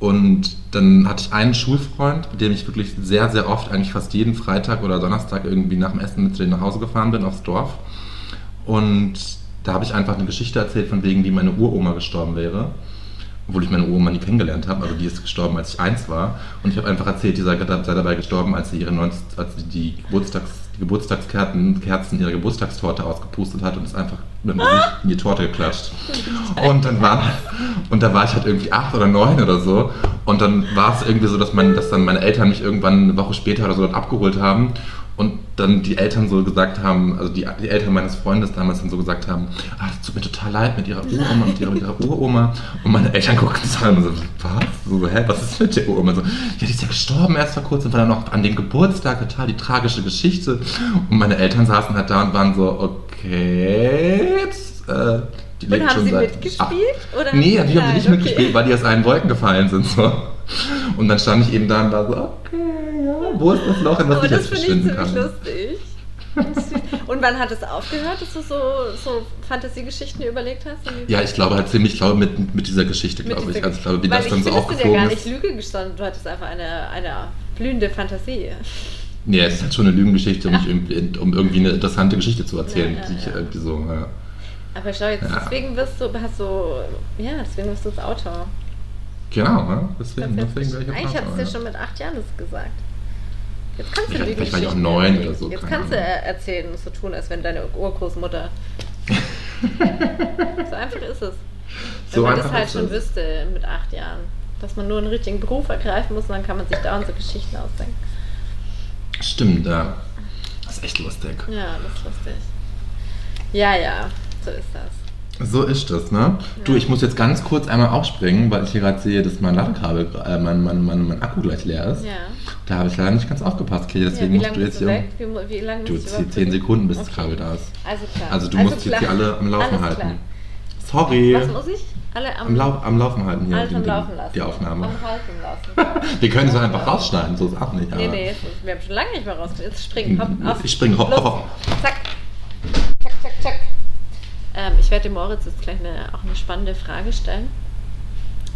Und dann hatte ich einen Schulfreund, mit dem ich wirklich sehr, sehr oft, eigentlich fast jeden Freitag oder Donnerstag irgendwie nach dem Essen mit denen nach Hause gefahren bin, aufs Dorf. Und da habe ich einfach eine Geschichte erzählt, von wegen, wie meine Uroma gestorben wäre. Obwohl ich meine Uroma nie kennengelernt habe, also die ist gestorben, als ich eins war. Und ich habe einfach erzählt, die sei, sei dabei gestorben, als sie ihre 90, als sie die, Geburtstags, die Geburtstagskerzen Kerzen ihrer Geburtstagstorte ausgepustet hat und ist einfach mit dem Gesicht in die Torte geklatscht. Und dann war und da war ich halt irgendwie acht oder neun oder so. Und dann war es irgendwie so, dass, man, dass dann meine Eltern mich irgendwann eine Woche später oder so dort abgeholt haben. Und dann die Eltern so gesagt haben, also die, die Eltern meines Freundes damals dann so gesagt haben, ah, das tut mir total leid mit ihrer Uroma, mit ihrer, mit ihrer Uroma. Und meine Eltern guckten sich an und so, was? So, hä, was ist mit der Uroma? So, ja, die ist ja gestorben erst vor kurzem, war dann noch an dem Geburtstag, total die tragische Geschichte. Und meine Eltern saßen halt da und waren so, okay, jetzt, äh, die Und lebt haben schon sie seit- mitgespielt? Oder Nee, die haben sie nicht okay. mitgespielt, weil die aus allen Wolken gefallen sind. So. Und dann stand ich eben da und war so, okay, ja, wo ist das Loch, in das Aber ich das jetzt finde ich verschwinden ziemlich kann? lustig. Und wann hat es aufgehört, dass du so, so Fantasiegeschichten überlegt hast? Ja, ich glaube halt ziemlich, ich glaube mit, mit dieser Geschichte, mit glaube ich. dieser- Also ich glaube, wie das dann ich so finde, es ist ja aufgeflogen gar nicht. Lüge gestanden, du hattest einfach eine, eine blühende Fantasie. Nee, es ist halt schon eine Lügengeschichte, um, irgendwie, um irgendwie eine interessante Geschichte zu erzählen, Ja, ja, die ich ja. irgendwie so, ja. Aber schau jetzt, Ja. deswegen wirst du, hast du, ja, deswegen wirst du das Autor. Genau, ne? deswegen, deswegen wäre ich Eigentlich hattest du ja schon mit acht Jahren das gesagt. Jetzt kannst du Vielleicht- vielleicht war ich auch neun erzählen. oder so, Jetzt kannst du Ahnung. er- erzählen so tun, als wenn deine Urgroßmutter. so einfach ist es. So wenn man das halt schon es. wüsste mit acht Jahren. Dass man nur einen richtigen Beruf ergreifen muss und dann kann man sich dauernd so Geschichten ausdenken. Stimmt, ja. Das ist echt lustig. Ja, das ist lustig. Ja, ja, so ist das. So ist das, ne? Du, ich muss jetzt ganz kurz einmal aufspringen, weil ich hier gerade sehe, dass mein Ladekabel, äh, mein, mein, mein, mein Akku gleich leer ist. Ja. Da habe ich leider nicht ganz aufgepasst, ja deswegen wie musst du jetzt hier. weg? Wie, wie lange Du, musst du zehn überhaupt 10 Sekunden, bis das Okay. Kabel da ist. Also klar. Also du musst klar. jetzt hier alle am Laufen Alles halten. klar. Sorry. Was muss ich? Alle am, Am, Lau am Laufen halten hier. alles am Laufen lassen. Die Aufnahme. Am Halten lassen. Wir können es einfach rausschneiden, so ist auch nicht. Nee, aber- nee, jetzt- wir haben schon lange nicht mehr rausgekommen. Jetzt springen, hopp, auf. Ich springe, hopp, hopp, hopp. Zack. Zack, zack, zack. Ähm, ich werde dem Moritz jetzt gleich eine, auch eine spannende Frage stellen.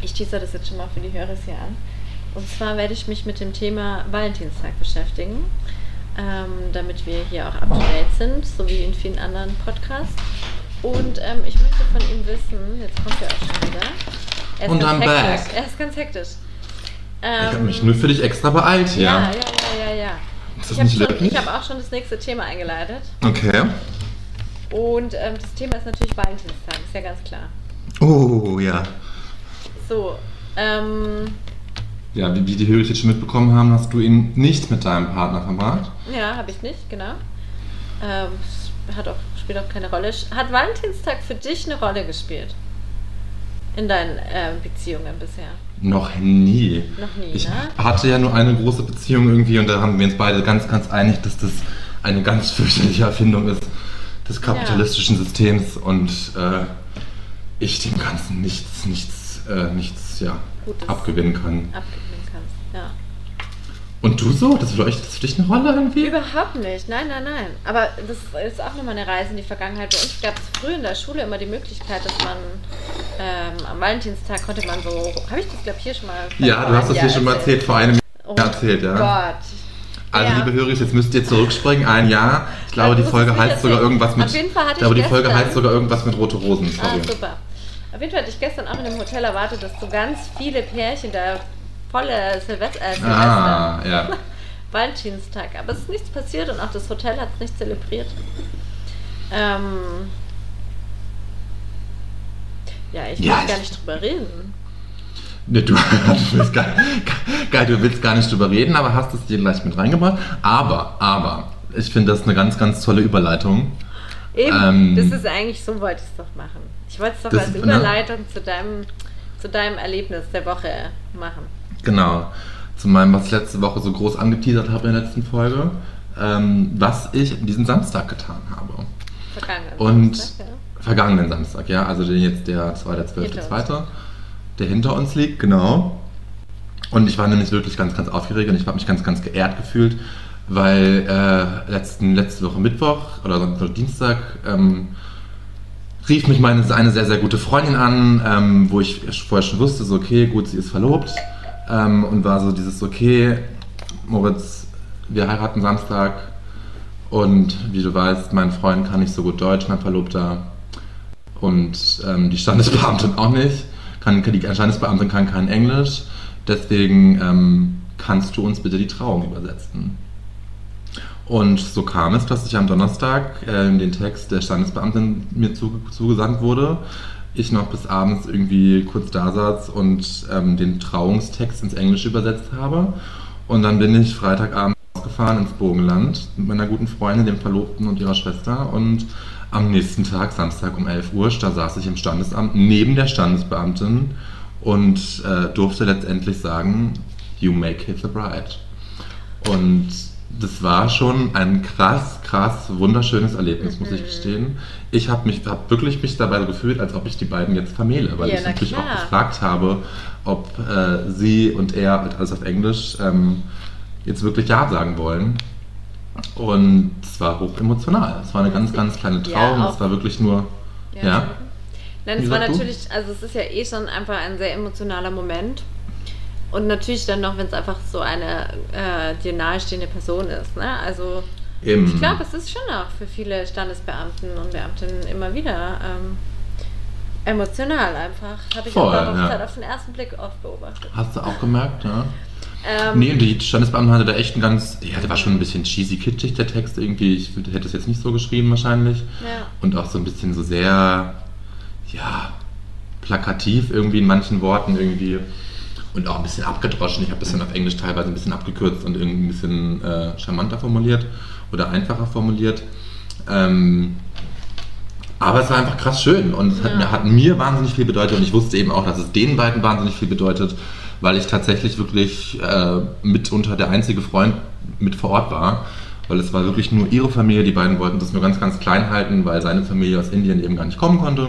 Ich teaser das jetzt schon mal für die Hörer hier an. Und zwar werde ich mich mit dem Thema Valentinstag beschäftigen, ähm, damit wir hier auch up to date sind, so wie in vielen anderen Podcasts. Und ähm, ich möchte von ihm wissen, jetzt kommt er auch schon wieder. Er ist Und ganz I'm hektisch. back. Er ist ganz hektisch. Ich habe Ähm, mich nur für dich extra beeilt hier. ja, ja, ja, ja, ja. Ist das Ich habe habe auch schon das nächste Thema eingeleitet. Okay. Und ähm, das Thema ist natürlich Valentinstag, ist ja ganz klar. Oh, ja. So, ähm, Ja, wie, wie die Hörer jetzt schon mitbekommen haben, hast du ihn nicht mit deinem Partner verbracht. Ja, habe ich nicht, genau. Ähm, hat auch, spielt auch keine Rolle. Hat Valentinstag für dich eine Rolle gespielt? In deinen ähm, Beziehungen bisher? Noch nie. Noch nie, Ich ne? hatte ja nur eine große Beziehung irgendwie und da haben wir uns beide ganz, ganz einig, dass das eine ganz fürchterliche Erfindung ist des kapitalistischen Systems und äh, ich dem Ganzen nichts, nichts, äh, nichts ja, Gutes. abgewinnen kann. Abgewinnen kannst, ja. Und du so? Das das für dich eine Rolle irgendwie? Überhaupt nicht, nein, nein, nein. Aber das ist auch nochmal eine Reise in die Vergangenheit. Bei uns gab es früher in der Schule immer die Möglichkeit, dass man ähm, am Valentinstag konnte man so, habe ich das glaube ich hier schon mal Ja, du hast das hier schon mal erzählt, vor einem Oh Jahr erzählt, ja. Gott. Also Ja. liebe Hörer, jetzt müsst ihr zurückspringen, ein Jahr. Ich glaube, die Folge heißt sogar irgendwas mit. Auf jeden Fall hatte ich glaube, die Folge heißt sogar irgendwas mit rote Rosen. Ah, super. Auf jeden Fall hatte ich gestern auch in einem Hotel erwartet, dass so ganz viele Pärchen da volle Silvester, äh, Silvester ah, ja. Valentinstag. Aber es ist nichts passiert und auch das Hotel hat es nicht zelebriert. Ähm, ja, ich will Ja, gar ich- nicht drüber reden. Ne, du, du willst gar, geil, du willst gar nicht drüber reden, aber hast es dir gleich mit reingebracht. Aber, aber, ich finde das eine ganz, ganz tolle Überleitung. Eben, Ähm, das ist eigentlich, so wollte ich es doch machen. Ich wollte es doch als ne? Überleitung zu, deinem, zu deinem Erlebnis der Woche machen. Genau. Zu meinem, was ich letzte Woche so groß angeteasert habe in der letzten Folge. Ähm, was ich diesen Samstag getan habe. Vergangen. Und Samstag, ja. vergangenen Samstag, ja, also den jetzt der, das war der Hinter uns. 12.2., der hinter uns liegt, genau. Und ich war nämlich wirklich ganz, ganz aufgeregt und ich habe mich ganz, ganz geehrt gefühlt, weil äh, letzten, letzte Woche Mittwoch oder Dienstag ähm, rief mich meine eine sehr, sehr gute Freundin an, ähm, wo ich vorher schon wusste, so okay, gut, sie ist verlobt ähm, und war so dieses, okay, Moritz, wir heiraten Samstag und wie du weißt, mein Freund kann nicht so gut Deutsch, mein Verlobter und ähm, die Standesbeamtin auch nicht. Kann, die Standesbeamtin kann kein Englisch, deswegen ähm, kannst du uns bitte die Trauung übersetzen. Und so kam es, dass ich am Donnerstag äh, den Text der Standesbeamtin mir zu, zugesandt wurde. Ich noch bis abends irgendwie kurz da saß und ähm, den Trauungstext ins Englische übersetzt habe. Und dann bin ich Freitagabend rausgefahren ins Burgenland mit meiner guten Freundin, dem Verlobten und ihrer Schwester. Und am nächsten Tag, Samstag um 11 Uhr, da saß ich im Standesamt neben der Standesbeamtin und äh, durfte letztendlich sagen, you make it the bride. Und das war schon ein krass, krass, wunderschönes Erlebnis, muss ich gestehen. Ich habe mich hab wirklich mich dabei gefühlt, als ob ich die beiden jetzt vermähle, weil Ja, ich na natürlich auch klar. gefragt habe, ob äh, sie und er, alles auf Englisch, ähm, jetzt wirklich Ja sagen wollen. Und es war hoch emotional. Es war eine ganz, ganz kleine Ja, Trauung. auch- es war wirklich nur, ja, Entschuldigung. Nein, es war natürlich, also es ist ja eh schon einfach ein sehr emotionaler Moment. Und natürlich dann noch, wenn es einfach so eine äh, dir nahestehende Person ist. Ne? Also eben. ich glaube, es ist schon auch für viele Standesbeamten und Beamtinnen immer wieder ähm, emotional einfach. Habe ich Voll, auch ja. Auf den ersten Blick oft beobachtet. Hast du auch gemerkt, ja? Ähm, Nee, und die Standesbeamtin hatte da echt einen ganz, ja, der war schon ein bisschen cheesy kitschig, der Text irgendwie. Ich hätte es jetzt nicht so geschrieben wahrscheinlich. Ja. Und auch so ein bisschen so sehr, ja, plakativ irgendwie in manchen Worten irgendwie. Und auch ein bisschen abgedroschen. Ich habe das dann auf Englisch teilweise ein bisschen abgekürzt und irgendwie ein bisschen äh, charmanter formuliert oder einfacher formuliert. Ähm, aber es war einfach krass schön und es hat, Ja. mir, hat mir wahnsinnig viel bedeutet und ich wusste eben auch, dass es den beiden wahnsinnig viel bedeutet, weil ich tatsächlich wirklich äh, mitunter der einzige Freund mit vor Ort war. Weil es war wirklich nur ihre Familie, die beiden wollten das nur ganz, ganz klein halten, weil seine Familie aus Indien eben gar nicht kommen konnte.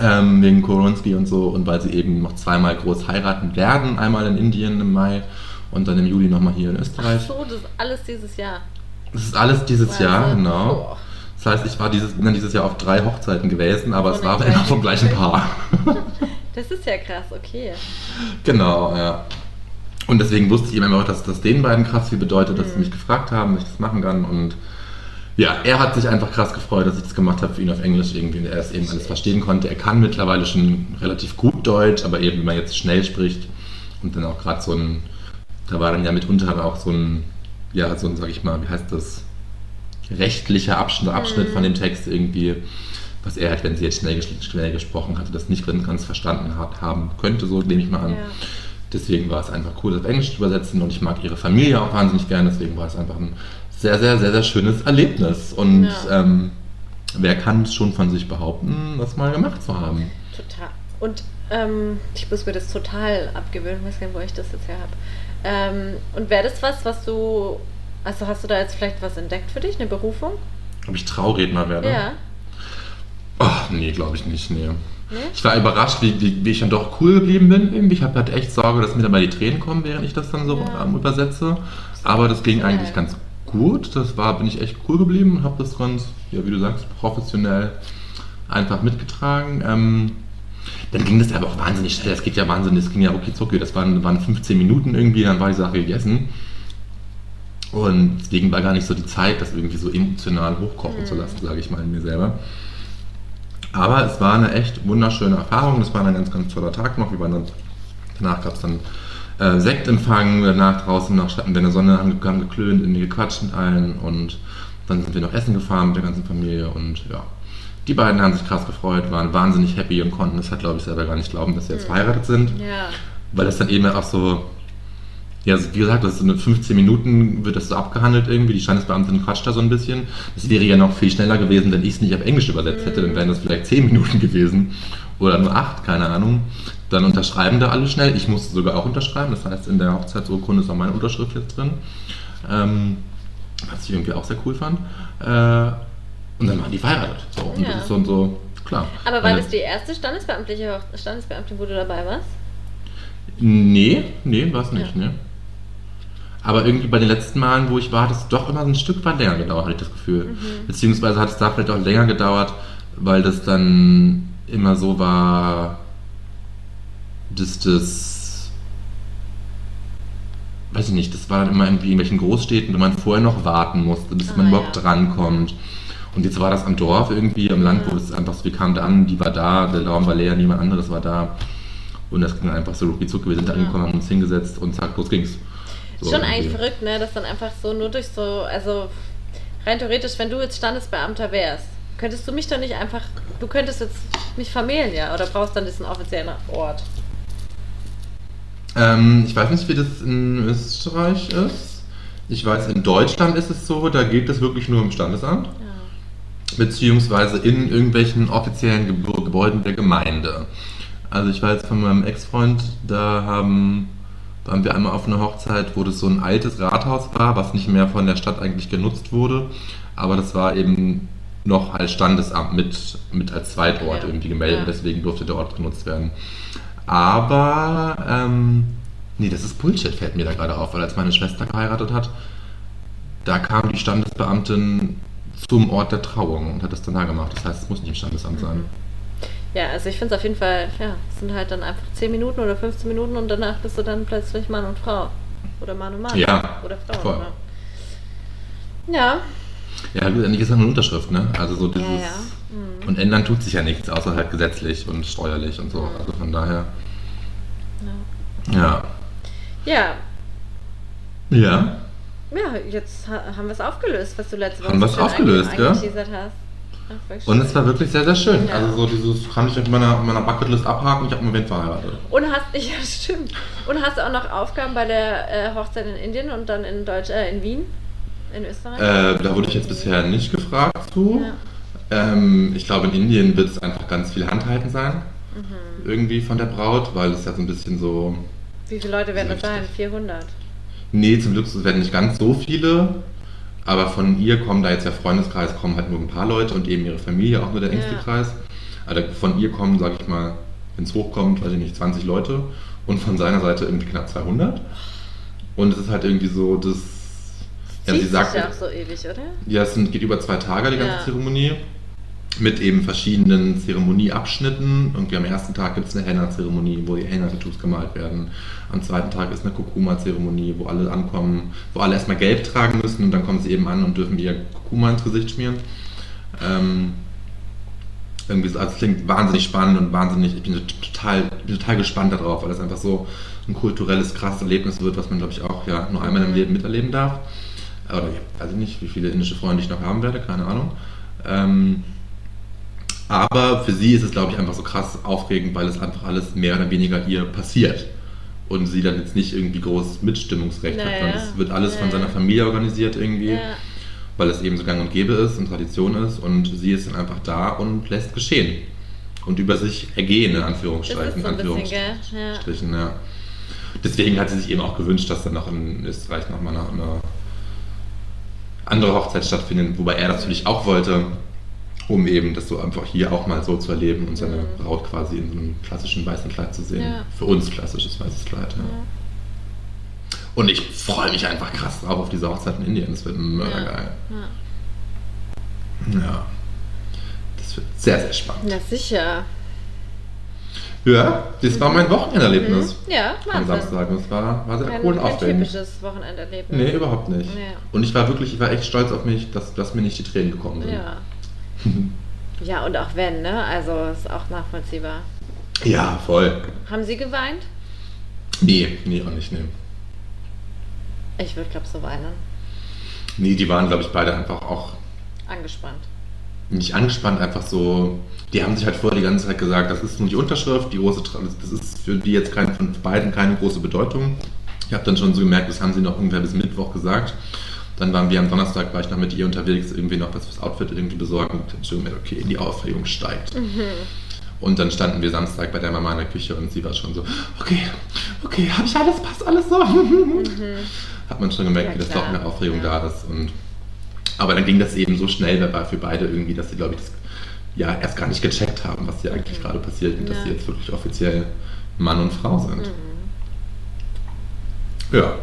Ähm, wegen Koronski und so und weil sie eben noch zweimal groß heiraten werden, einmal in Indien im Mai und dann im Juli nochmal hier in Ach Österreich. so, das ist alles dieses Jahr. Das ist alles dieses Wahnsinn. Jahr, genau. Boah. Das heißt, ich war dieses, bin dann dieses Jahr auf drei Hochzeiten gewesen, aber Von es war immer vom gleichen Paar. Das ist ja krass, okay. genau, ja. Und deswegen wusste ich eben auch, dass das den beiden krass viel bedeutet, dass sie Mhm. mich gefragt haben, ob ich das machen kann. Und ja, er hat sich einfach krass gefreut, dass ich das gemacht habe für ihn auf Englisch irgendwie. Und er es eben alles verstehen konnte. Er kann mittlerweile schon relativ gut Deutsch, aber eben, wenn man jetzt schnell spricht und dann auch gerade so ein, da war dann ja mitunter auch so ein, ja, so ein, sag ich mal, wie heißt das, rechtlicher Abschnitt, Abschnitt Mhm. von dem Text irgendwie, was er halt, wenn sie jetzt schnell, schnell gesprochen hatte, das nicht ganz verstanden hat, haben könnte, so nehme ich mal an. Ja. Deswegen war es einfach cool, das auf Englisch zu übersetzen und ich mag ihre Familie auch wahnsinnig gerne, deswegen war es einfach ein sehr, sehr, sehr, sehr schönes Erlebnis. Und Ja. ähm, wer kann es schon von sich behaupten, das mal gemacht zu haben? Total. Und ähm, ich muss mir das total abgewöhnen, weiß gar nicht, wo ich das jetzt her habe. Ähm, und wäre das was, was du. Also hast du da jetzt vielleicht was entdeckt für dich, eine Berufung? Ob ich Trauredner werde? Ja. Ach, nee, glaube ich nicht, nee. Nee? Ich war überrascht, wie, wie, wie ich dann doch cool geblieben bin. Irgendwie. Ich habe halt echt Sorge, dass mir dabei die Tränen kommen, während ich das dann so Ja. ähm, übersetze. Aber das ging eigentlich ganz gut. Das war, bin ich echt cool geblieben und habe das ganz, ja, wie du sagst, professionell einfach mitgetragen. Ähm, dann ging das aber auch wahnsinnig schnell. Es geht ja wahnsinnig, es ging ja rucki zucki. Das waren, waren 15 Minuten irgendwie, dann war die Sache gegessen. Und deswegen war gar nicht so die Zeit, das irgendwie so emotional hochkochen zu lassen, sage ich mal in mir selber. Aber es war eine echt wunderschöne Erfahrung. Das war ein ganz, ganz toller Tag noch. Wir waren dann, danach gab es dann äh, Sektempfang, danach draußen noch hatten wir eine Sonne, haben, haben geklönt, irgendwie gequatscht mit allen und dann sind wir noch essen gefahren mit der ganzen Familie und ja. Die beiden haben sich krass gefreut, waren wahnsinnig happy und konnten das halt, glaube ich, selber gar nicht glauben, dass sie jetzt verheiratet sind. Ja. Weil das dann eben auch so, ja, also wie gesagt, das ist eine 15 Minuten wird das so abgehandelt irgendwie. Die Standesbeamtin quatscht da so ein bisschen. Das wäre ja noch viel schneller gewesen, wenn ich es nicht auf Englisch übersetzt hätte. Dann wären das vielleicht 10 Minuten gewesen. Oder nur 8, keine Ahnung. Dann unterschreiben da alle schnell. Ich musste sogar auch unterschreiben. Das heißt, in der Hochzeitsurkunde ist auch meine Unterschrift jetzt drin. Ähm, was ich irgendwie auch sehr cool fand. Äh, und dann waren die verheiratet. So, und Ja. das ist so und so, klar. Aber war das die erste standesbeamtliche Standesbeamtin, wo du dabei warst? Nee, nee, war es nicht, Ja. ne? Aber irgendwie bei den letzten Malen, wo ich war, hat es doch immer so ein Stück weit länger gedauert, hatte ich das Gefühl. Mhm. Beziehungsweise hat es da vielleicht auch länger gedauert, weil das dann immer so war, dass das, weiß ich nicht, das war dann immer irgendwie in welchen Großstädten, wo man vorher noch warten musste, bis Ah, man überhaupt ja. drankommt. Und jetzt war das am Dorf irgendwie, am Land, wo es einfach so, wir kamen da an, die war da, der Raum war leer, niemand anderes war da. Und das ging einfach so rucki zucki. Wir sind da Ja. angekommen, haben uns hingesetzt und zack, los ging's. So Schon eigentlich verrückt, ne? Dass dann einfach so nur durch so, also rein theoretisch, wenn du jetzt Standesbeamter wärst, könntest du mich dann nicht einfach, du könntest jetzt mich vermählen, ja? Oder brauchst dann diesen offiziellen Ort? Ähm, ich weiß nicht, wie das in Österreich ist. Ich weiß, in Deutschland ist es so, da geht das wirklich nur im Standesamt, Ja. beziehungsweise in irgendwelchen offiziellen Ge Gebäuden der Gemeinde. Also ich weiß von meinem Ex-Freund, da haben, waren wir einmal auf einer Hochzeit, wo das so ein altes Rathaus war, was nicht mehr von der Stadt eigentlich genutzt wurde, aber das war eben noch als Standesamt mit, mit als Zweitort Ja. irgendwie gemeldet, Ja. deswegen durfte der Ort genutzt werden. Aber, ähm, nee, das ist Bullshit, fällt mir da gerade auf, weil als meine Schwester geheiratet hat, da kam die Standesbeamtin zum Ort der Trauung und hat das dann da gemacht. Das heißt, es muss nicht im Standesamt sein. Ja, also ich finde es auf jeden Fall, ja, es sind halt dann einfach 10 Minuten oder 15 Minuten und danach bist du dann plötzlich Mann und Frau. Oder Mann und Mann. Ja, Oder Frau. voll. Ne? Ja. Ja, letztendlich ist das eine Unterschrift, ne? Also so dieses. Ja, ja. Mhm. Und ändern tut sich ja nichts, außer halt gesetzlich und steuerlich und so. Mhm. Also von daher. Ja. Ja. Ja, Ja. ja jetzt ha haben wir es aufgelöst, was du letzte Woche Haben aufgelöst, angeteasert hast. Ach, Und es war wirklich sehr, sehr schön. Ja. Also so dieses kann ich auf meiner, meiner Bucketlist abhaken, ich habe einen Moment verheiratet. Und hast, ja stimmt. Und hast du auch noch Aufgaben bei der äh, Hochzeit in Indien und dann in Deutsch, äh, in Wien? In Österreich? Äh, da wurde ich jetzt bisher nicht gefragt zu. Ja. Ähm, ich glaube, in Indien wird es einfach ganz viel Handhalten sein. Mhm. Irgendwie von der Braut, weil es ja so ein bisschen so. Wie viele Leute werden das Richtig. sein? 400. Nee, zum Glück es werden nicht ganz so viele. Aber von ihr kommen da jetzt der Freundeskreis, kommen halt nur ein paar Leute und eben ihre Familie, auch nur der engste Ja. Kreis. Also von ihr kommen, sage ich mal, wenn es hochkommt, weiß ich nicht, 20 Leute. Und von seiner Seite irgendwie knapp 200. Und es ist halt irgendwie so, dass. Ja, Zieht sie sagt, sich ja auch so ewig, oder? Ja, es sind, geht über zwei Tage, die ganze Ja. Zeremonie. Mit eben verschiedenen Zeremonieabschnitten. Irgendwie am ersten Tag gibt es eine Henna-Zeremonie, wo die Henna-Tattoos gemalt werden. Am zweiten Tag ist eine Kurkuma-Zeremonie, wo alle ankommen, wo alle erstmal gelb tragen müssen und dann kommen sie eben an und dürfen ihr Kurkuma ins Gesicht schmieren. Ähm, irgendwie so, also es klingt wahnsinnig spannend und wahnsinnig, ich bin total, ich bin total gespannt darauf, weil das einfach so ein kulturelles, krasses Erlebnis wird, was man, glaube ich, auch ja, nur einmal im Leben miterleben darf. Oder ja, weiß ich nicht, wie viele indische Freunde ich noch haben werde, keine Ahnung. Ähm, aber für sie ist es, glaube ich, einfach so krass aufregend, weil es einfach alles mehr oder weniger ihr passiert. und sie dann jetzt nicht irgendwie groß Mitstimmungsrecht hat. Naja. sondern Es wird alles von Naja. seiner Familie organisiert irgendwie, Ja. weil es eben so gang und gäbe ist und Tradition ist und sie ist dann einfach da und lässt geschehen. Und über sich ergehen, in Anführungsstrichen. ist so gell? Ja. Anführungsstrichen, ja. Deswegen hat sie sich eben auch gewünscht, dass dann noch in Österreich nochmal eine, eine andere Hochzeit stattfindet, wobei er das natürlich auch wollte, um eben das so einfach hier auch mal so zu erleben und seine Mhm. Braut quasi in so einem klassischen weißen Kleid zu sehen. Ja. Für uns klassisches weißes Kleid, ja. Und ich freue mich einfach krass drauf auf diese Hochzeit in Indien. Das wird mördergeil. Ja. Ja. Das wird sehr, sehr spannend. Na sicher. Ja, das war mein Wochenenderlebnis Mhm. Ja, am. Samstag. Das war, war sehr Kein, cool und kein aufregend. typisches Wochenenderlebnis. Nee, überhaupt nicht. Ja. Und ich war wirklich, ich war echt stolz auf mich, dass, dass mir nicht die Tränen gekommen sind. Ja. Ja, und auch wenn, ne? Also ist auch nachvollziehbar. Ja, voll. Haben Sie geweint? Nee, nee, auch nicht, nee. Ich würde, glaube so weinen. Nee, die waren, glaube ich, beide einfach auch Angespannt. nicht angespannt, einfach so. Die haben sich halt vorher die ganze Zeit gesagt, das ist nur die Unterschrift, die große, das ist für die jetzt kein, von beiden keine große Bedeutung. Ich habe dann schon so gemerkt, das haben sie noch ungefähr bis Mittwoch gesagt. Dann waren wir am Donnerstag, war ich noch mit ihr unterwegs, irgendwie noch was fürs Outfit irgendwie besorgen. Und schon gemerkt, okay, die Aufregung steigt. Und dann standen wir Samstag bei der Mama in der Küche und sie war schon so, okay, okay, habe ich alles, passt alles so. Hat man schon gemerkt, Ja, wie das doch mehr Aufregung Ja. da ist. Und, aber dann ging das eben so schnell, weil war für beide irgendwie, dass sie, glaube ich, das ja erst gar nicht gecheckt haben, was hier eigentlich gerade passiert und dass Ja. sie jetzt wirklich offiziell Mann und Frau sind. Mhm. Ja,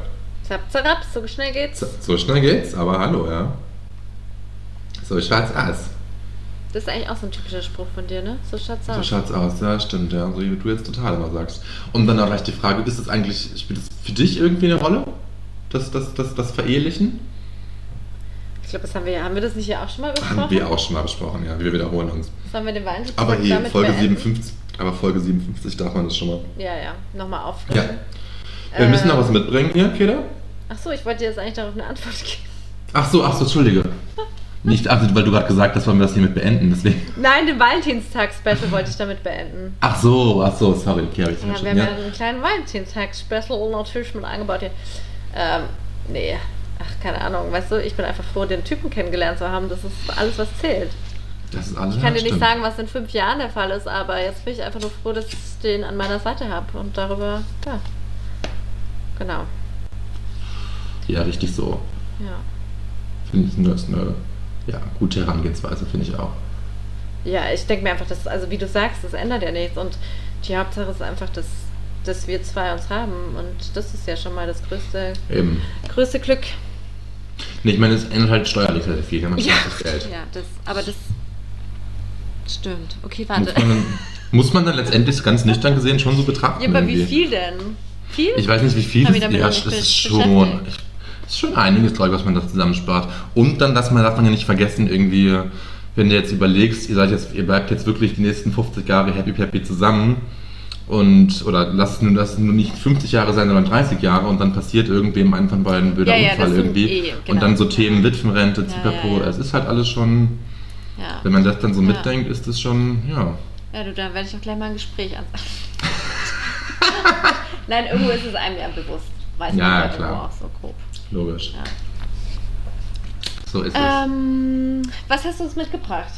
Zap, zap, so schnell geht's. so, so schnell geht's, aber hallo, ja. So schaut's aus. Das ist eigentlich auch so ein typischer Spruch von dir, ne? So schaut's So aus. schaut's aus, ja, stimmt, ja, so wie du jetzt total immer sagst. Und dann auch gleich die Frage, ist es eigentlich, spielt es für dich irgendwie eine Rolle? Das, das, das, das Verehelichen? Ich glaube, das haben wir, haben wir das nicht hier auch schon mal besprochen? Haben wir auch schon mal besprochen, ja, wir wiederholen uns. Sollen wir den Valentinstag Aber hier, damit Folge beenden? 57, aber Folge 57 darf man das schon mal. Ja, ja. Nochmal auffrischen. Ja. Wir müssen noch Ähm, was mitbringen hier, Keda? Ach so, ich wollte dir jetzt eigentlich darauf eine Antwort geben. Ach so, ach so, Entschuldige. Nicht, ach, weil du gerade gesagt hast, wollen wir das hiermit beenden, deswegen. Nein, den Valentinstag-Special wollte ich damit beenden. Ach so, ach so, sorry, okay, habe ich Ja, wir haben ja einen kleinen Valentinstag-Special natürlich mit eingebaut hier. Ähm, nee, ach, keine Ahnung, weißt du, ich bin einfach froh, den Typen kennengelernt zu haben. Das ist alles, was zählt. Das ist alles Ich kann dir nicht stimmt. sagen, was in fünf Jahren der Fall ist, aber jetzt bin ich einfach nur froh, dass ich den an meiner Seite habe und darüber, ja. Genau, Ja, richtig so. ja. Finde ich, das ist eine ja, gute Herangehensweise, finde ich auch. Ja, ich denke mir einfach, dass, also wie du sagst, das ändert ja nichts. Und die Hauptsache ist einfach, dass, dass wir zwei uns haben. Und das ist ja schon mal das größte, Eben. größte Glück. Nee, ich meine, es ändert halt steuerlich sehr viel, wenn man Ja, das Geld. ja das, aber das stimmt. Okay, Muss warte. man, dann, muss man dann letztendlich ganz nüchtern gesehen schon so betrachten? Ja, aber wie irgendwie? viel denn? Viel? Ich weiß nicht, wie viel das ja, das ist schon, das ist schon einiges, glaube ich, was man da zusammenspart. Und dann, dass man, darf man ja nicht vergessen, irgendwie, wenn du jetzt überlegst, ihr seid jetzt, ihr bleibt jetzt wirklich die nächsten 50 Jahre happy happy zusammen und oder lass es nur, lass es nur nicht 50 Jahre sein, sondern 30 Jahre und dann passiert irgendwem einen von beiden blöder Ja, ja, Unfall sind irgendwie. eh, Und genau. dann so Themen Witwenrente, Ja, ja, ja. es ist halt alles schon, ja. wenn man das dann so Ja. mitdenkt, ist das schon, ja. ja, du, dann werde ich auch gleich mal ein Gespräch an. Nein, irgendwo ist es einem ja bewusst. Weiß Ja, ja klar. auch so grob. Logisch. Ja. So ist es. Ähm, was hast du uns mitgebracht?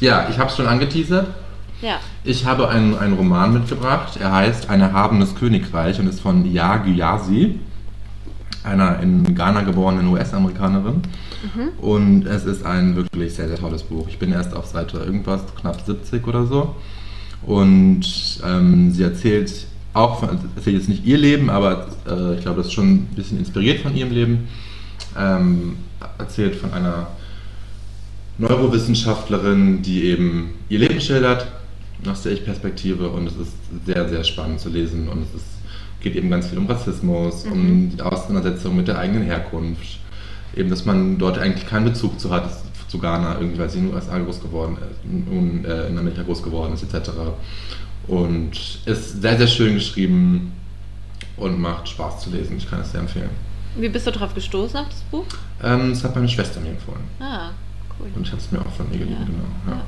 Ja, ich habe es schon angeteasert. Ja. Ich habe einen, einen Roman mitgebracht. Er heißt Ein erhabenes Königreich und ist von Ya Gyasi, einer in Ghana geborenen US-Amerikanerin. Und es ist ein wirklich sehr, sehr tolles Buch. Ich bin erst auf Seite irgendwas, knapp 70 oder so. Und ähm, sie erzählt auch, von, erzählt jetzt nicht ihr Leben, aber äh, ich glaube, das ist schon ein bisschen inspiriert von ihrem Leben. Ähm, erzählt von einer Neurowissenschaftlerin, die eben ihr Leben schildert aus der Ich-Perspektive und es ist sehr, sehr spannend zu lesen und es ist, geht eben ganz viel um Rassismus, um die Auseinandersetzung mit der eigenen Herkunft, eben, dass man dort eigentlich keinen Bezug zu hat, zu Ghana, irgendwie, weil sie in den USA groß geworden ist, in, äh, in Amerika groß geworden ist, etc. Und ist sehr, sehr schön geschrieben und macht Spaß zu lesen. Ich kann es sehr empfehlen. Wie bist du darauf gestoßen auf das Buch? Ähm, das hat meine Schwester mir empfohlen. Ah, cool. Und ich habe es mir auch von ihr geliehen, Ja, genau. Ja. ja.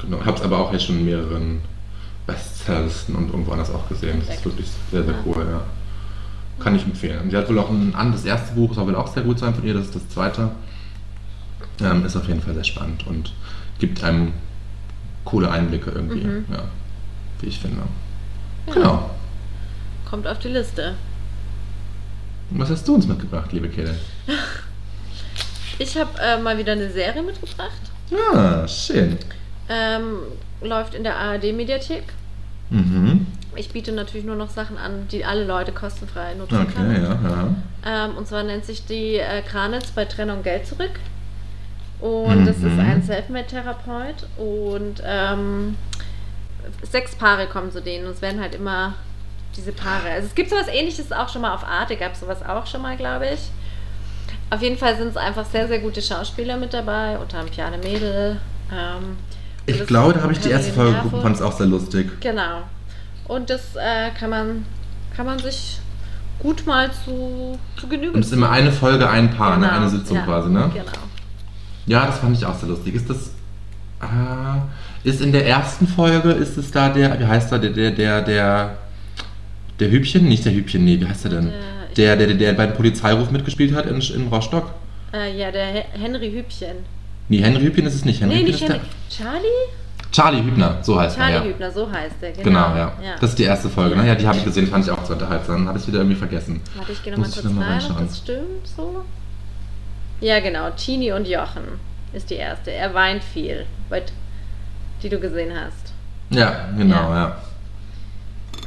genau. Habe es aber auch jetzt schon in mehreren Bestsellerlisten und irgendwo anders auch gesehen. Das ist wirklich sehr, sehr cool, ja. Kann ich empfehlen. Sie hat wohl auch ein anderes, das erste Buch soll wohl auch sehr gut sein von ihr, das ist das zweite. Ähm, ist auf jeden Fall sehr spannend und gibt einem coole Einblicke irgendwie, Mhm. ja, wie ich finde. Ja. Genau. Kommt auf die Liste. Was hast du uns mitgebracht, liebe Kede? Ich habe äh, mal wieder eine Serie mitgebracht. Ja, schön. Ähm, läuft in der ARD-Mediathek. Mhm. Ich biete natürlich nur noch Sachen an, die alle Leute kostenfrei nutzen Okay, können. ja, ja. Ähm, und zwar nennt sich die äh, Kranitz bei Trennung Geld zurück. Und das ist Mhm. ein Selfmade-Therapeut. Und ähm, sechs Paare kommen zu denen. Und es werden halt immer diese Paare. Also es gibt sowas ähnliches auch schon mal auf Arte, gab es sowas auch schon mal, glaube ich. Auf jeden Fall sind es einfach sehr, sehr gute Schauspieler mit dabei, unter anderem Piane Mädel. Ähm, Ich glaube, da habe ich die erste Folge geguckt und fand es auch sehr lustig. Genau. Und das äh, kann, man, kann man sich gut mal zu, zu Genüge Und es ist immer eine Folge, ein Paar, ne? Genau, eine Sitzung ja, quasi, ne? Genau. Ja, das fand ich auch sehr lustig. Ist das. Äh, ist in der ersten Folge, ist es da der, wie heißt der, der, der, der, der, der Hübchen? Nicht der Hübchen, nee, wie heißt der denn? Der- Der, der, der, beim Polizeiruf mitgespielt hat in, in Rostock? Äh, ja, der He- Henry Hübchen. Nee, Henry Hübchen ist es nicht. Henry nee, Hübchen nicht Henry. Charlie? Charlie Hübner, so heißt Charlie er, ja. Hübner, so heißt der. Genau, Genau, ja. ja. Das ist die erste Folge, ne? Ja, die habe ich gesehen, fand ich auch zu unterhaltsam. Dann habe ich es wieder irgendwie vergessen. Warte, ich gehe nochmal kurz mal reinschauen. das stimmt so. Ja, genau. Tini und Jochen ist die erste. Er weint viel, weil- die du gesehen hast. Ja, genau, Ja. ja.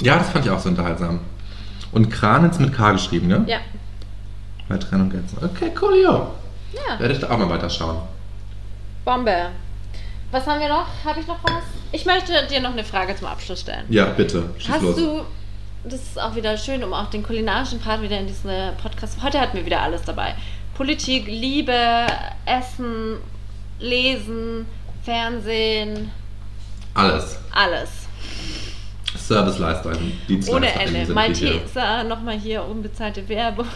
Ja, das fand ich auch so unterhaltsam. Und Kranitz mit K geschrieben, ne? Ja. Bei Trennung jetzt. Okay, cool, ja. Ja. Werde ich da auch mal weiterschauen. Bombe. Was haben wir noch? Habe ich noch was? Ich möchte dir noch eine Frage zum Abschluss stellen. Ja, bitte. Schieß Hast los. du, das ist auch wieder schön, um auch den kulinarischen Part wieder in diesen Podcast. Heute hatten wir wieder alles dabei: Politik, Liebe, Essen, Lesen, Fernsehen, Alles. alles. Serviceleistung, Dienstleister. Ohne Ende. hier. Malteser, nochmal hier unbezahlte Werbung.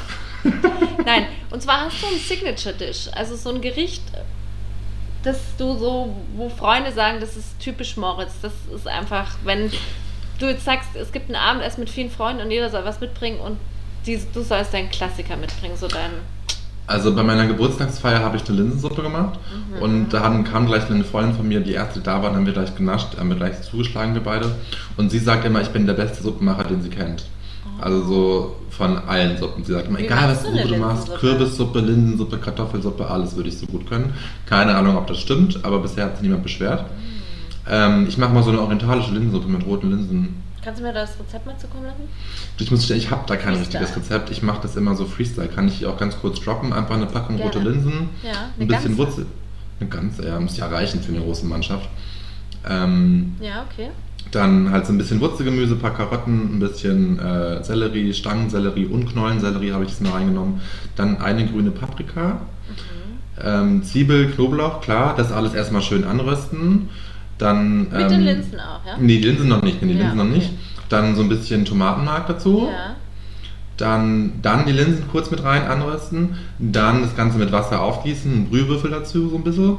Nein, und zwar hast du ein Signature-Dish, also so ein Gericht, das du so, wo Freunde sagen, das ist typisch Moritz. Das ist einfach, wenn du jetzt sagst, es gibt ein Abendessen mit vielen Freunden und jeder soll was mitbringen und die, du sollst deinen Klassiker mitbringen, so dein. Also bei meiner Geburtstagsfeier habe ich eine Linsensuppe gemacht Mhm. und da haben, kam gleich eine Freundin von mir, die erste die da war, dann haben wir gleich genascht, haben wir gleich zugeschlagen, wir beide. Und sie sagt immer, ich bin der beste Suppenmacher, den sie kennt. Also so von allen Suppen. Sie sagt immer, Wie egal was du Suppe du machst? Kürbissuppe, Linsensuppe, Kartoffelsuppe, alles würde ich so gut können. Keine Ahnung, ob das stimmt, aber bisher hat sich niemand beschwert. Ähm, ich mache mal so eine orientalische Linsensuppe mit roten Linsen. Kannst du mir das Rezept mal zukommen lassen? Ich muss ich habe da kein Freestyle. richtiges Rezept. Ich mache das immer so Freestyle. Kann ich auch ganz kurz droppen? Einfach eine Packung Gerne. rote Linsen, Ja, ein bisschen ganze? Wurzel. Eine ganze, ja, muss ja reichen für eine große Mannschaft. Ähm, Ja, okay. dann halt so ein bisschen Wurzelgemüse, ein paar Karotten, ein bisschen äh, Sellerie, Stangensellerie und Knollensellerie habe ich jetzt mal reingenommen. Dann eine grüne Paprika, Mhm. ähm, Zwiebel, Knoblauch, klar, das alles erstmal schön anrösten. Dann, Mit ähm, den Linsen auch, ja? Nee, die Linsen noch nicht, nee, die Ja, Linsen noch okay. nicht. Dann so ein bisschen Tomatenmark dazu. Ja. Dann, dann die Linsen kurz mit rein anrösten. Dann das Ganze mit Wasser aufgießen, einen Brühwürfel dazu so ein bisschen.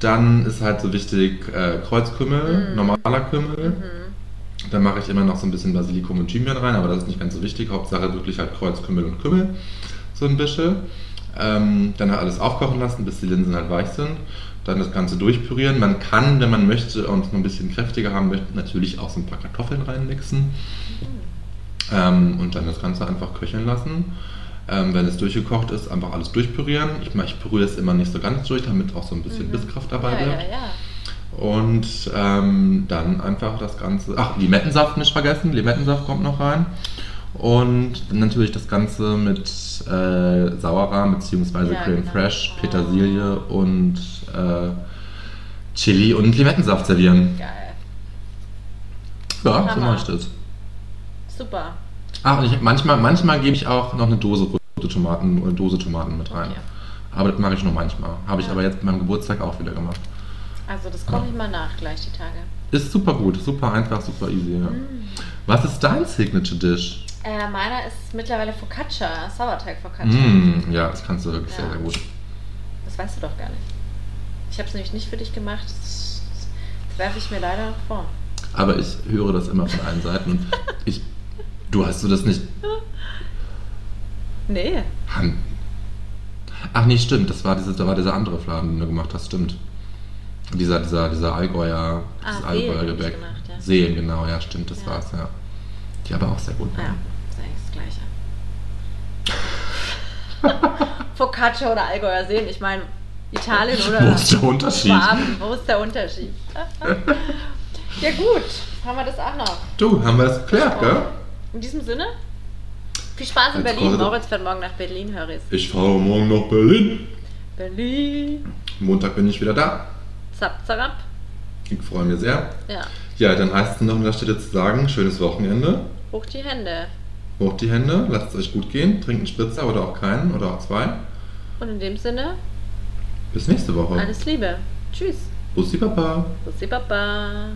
Dann ist halt so wichtig äh, Kreuzkümmel, Mhm. normaler Kümmel. Mhm. Dann mache ich immer noch so ein bisschen Basilikum und Thymian rein, aber das ist nicht ganz so wichtig. Hauptsache wirklich halt Kreuzkümmel und Kümmel, so ein bisschen. Ähm, dann halt alles aufkochen lassen, bis die Linsen halt weich sind. Dann das Ganze durchpürieren. Man kann, wenn man möchte und es noch ein bisschen kräftiger haben möchte, natürlich auch so ein paar Kartoffeln reinmixen. Ähm, und dann das Ganze einfach köcheln lassen. Ähm, wenn es durchgekocht ist, einfach alles durchpürieren. Ich, ich püriere es immer nicht so ganz durch, damit auch so ein bisschen Mhm. Bisskraft dabei Ja, bleibt. ja, ja. Und ähm, dann einfach das Ganze. Ach, Limettensaft nicht vergessen. Limettensaft kommt noch rein. Und natürlich das Ganze mit äh, Sauerrahm bzw. Ja, Creme genau. Fraiche, Petersilie und äh, Chili und Limettensaft servieren. Geil. Ja, so Hammer. mache ich das. Super. Ach, und ich, manchmal, manchmal gebe ich auch noch eine Dose rote Tomaten, eine Dose Tomaten mit rein. Okay. Aber das mache ich nur manchmal. Habe ich Ja. aber jetzt beim Geburtstag auch wieder gemacht. Also das koche ich mal nach gleich die Tage. Ist super gut, super einfach, super easy. Ja. Mm. Was ist dein Signature Dish? Äh, meiner ist mittlerweile Focaccia, Sauerteig-Focaccia. Mm, ja, das kannst du wirklich Ja. sehr, sehr gut. Das weißt du doch gar nicht. Ich habe es nämlich nicht für dich gemacht. Das, das werfe ich mir leider noch vor. Aber ich höre das immer von allen Seiten. Ich, du hast du das nicht. Nee. Han- Ach nee, stimmt. Das war, diese, da war dieser andere Fladen, den du gemacht hast, stimmt. Dieser, dieser, dieser Allgäuer, dieses Ah, Allgäuer Gebäck. gemacht, ja. Seelen, genau, ja, stimmt, das Ja. war's, ja. Die aber auch sehr gut Ja, waren. ist eigentlich das Gleiche. Focaccia oder Allgäuer Seen, ich meine, Italien oder Wo ist der Unterschied? Schwaben, wo ist der Unterschied? ja gut, haben wir das auch noch. Du, haben wir das geklärt, gell? In diesem Sinne, viel Spaß in Als Berlin. Moritz fährt morgen nach Berlin, höre ich. Ich fahre morgen nach Berlin. Berlin. Montag bin ich wieder da. Zap, zap. Ich freue mich sehr. Ja, Ja, dann heißt es noch an der Stelle zu sagen, schönes Wochenende. hoch die Hände. Hoch die Hände, lasst es euch gut gehen, trinkt einen Spritzer oder auch keinen oder auch zwei. Und in dem Sinne, Bis nächste Woche. alles Liebe. Tschüss. Bussi Papa. Bussi Baba.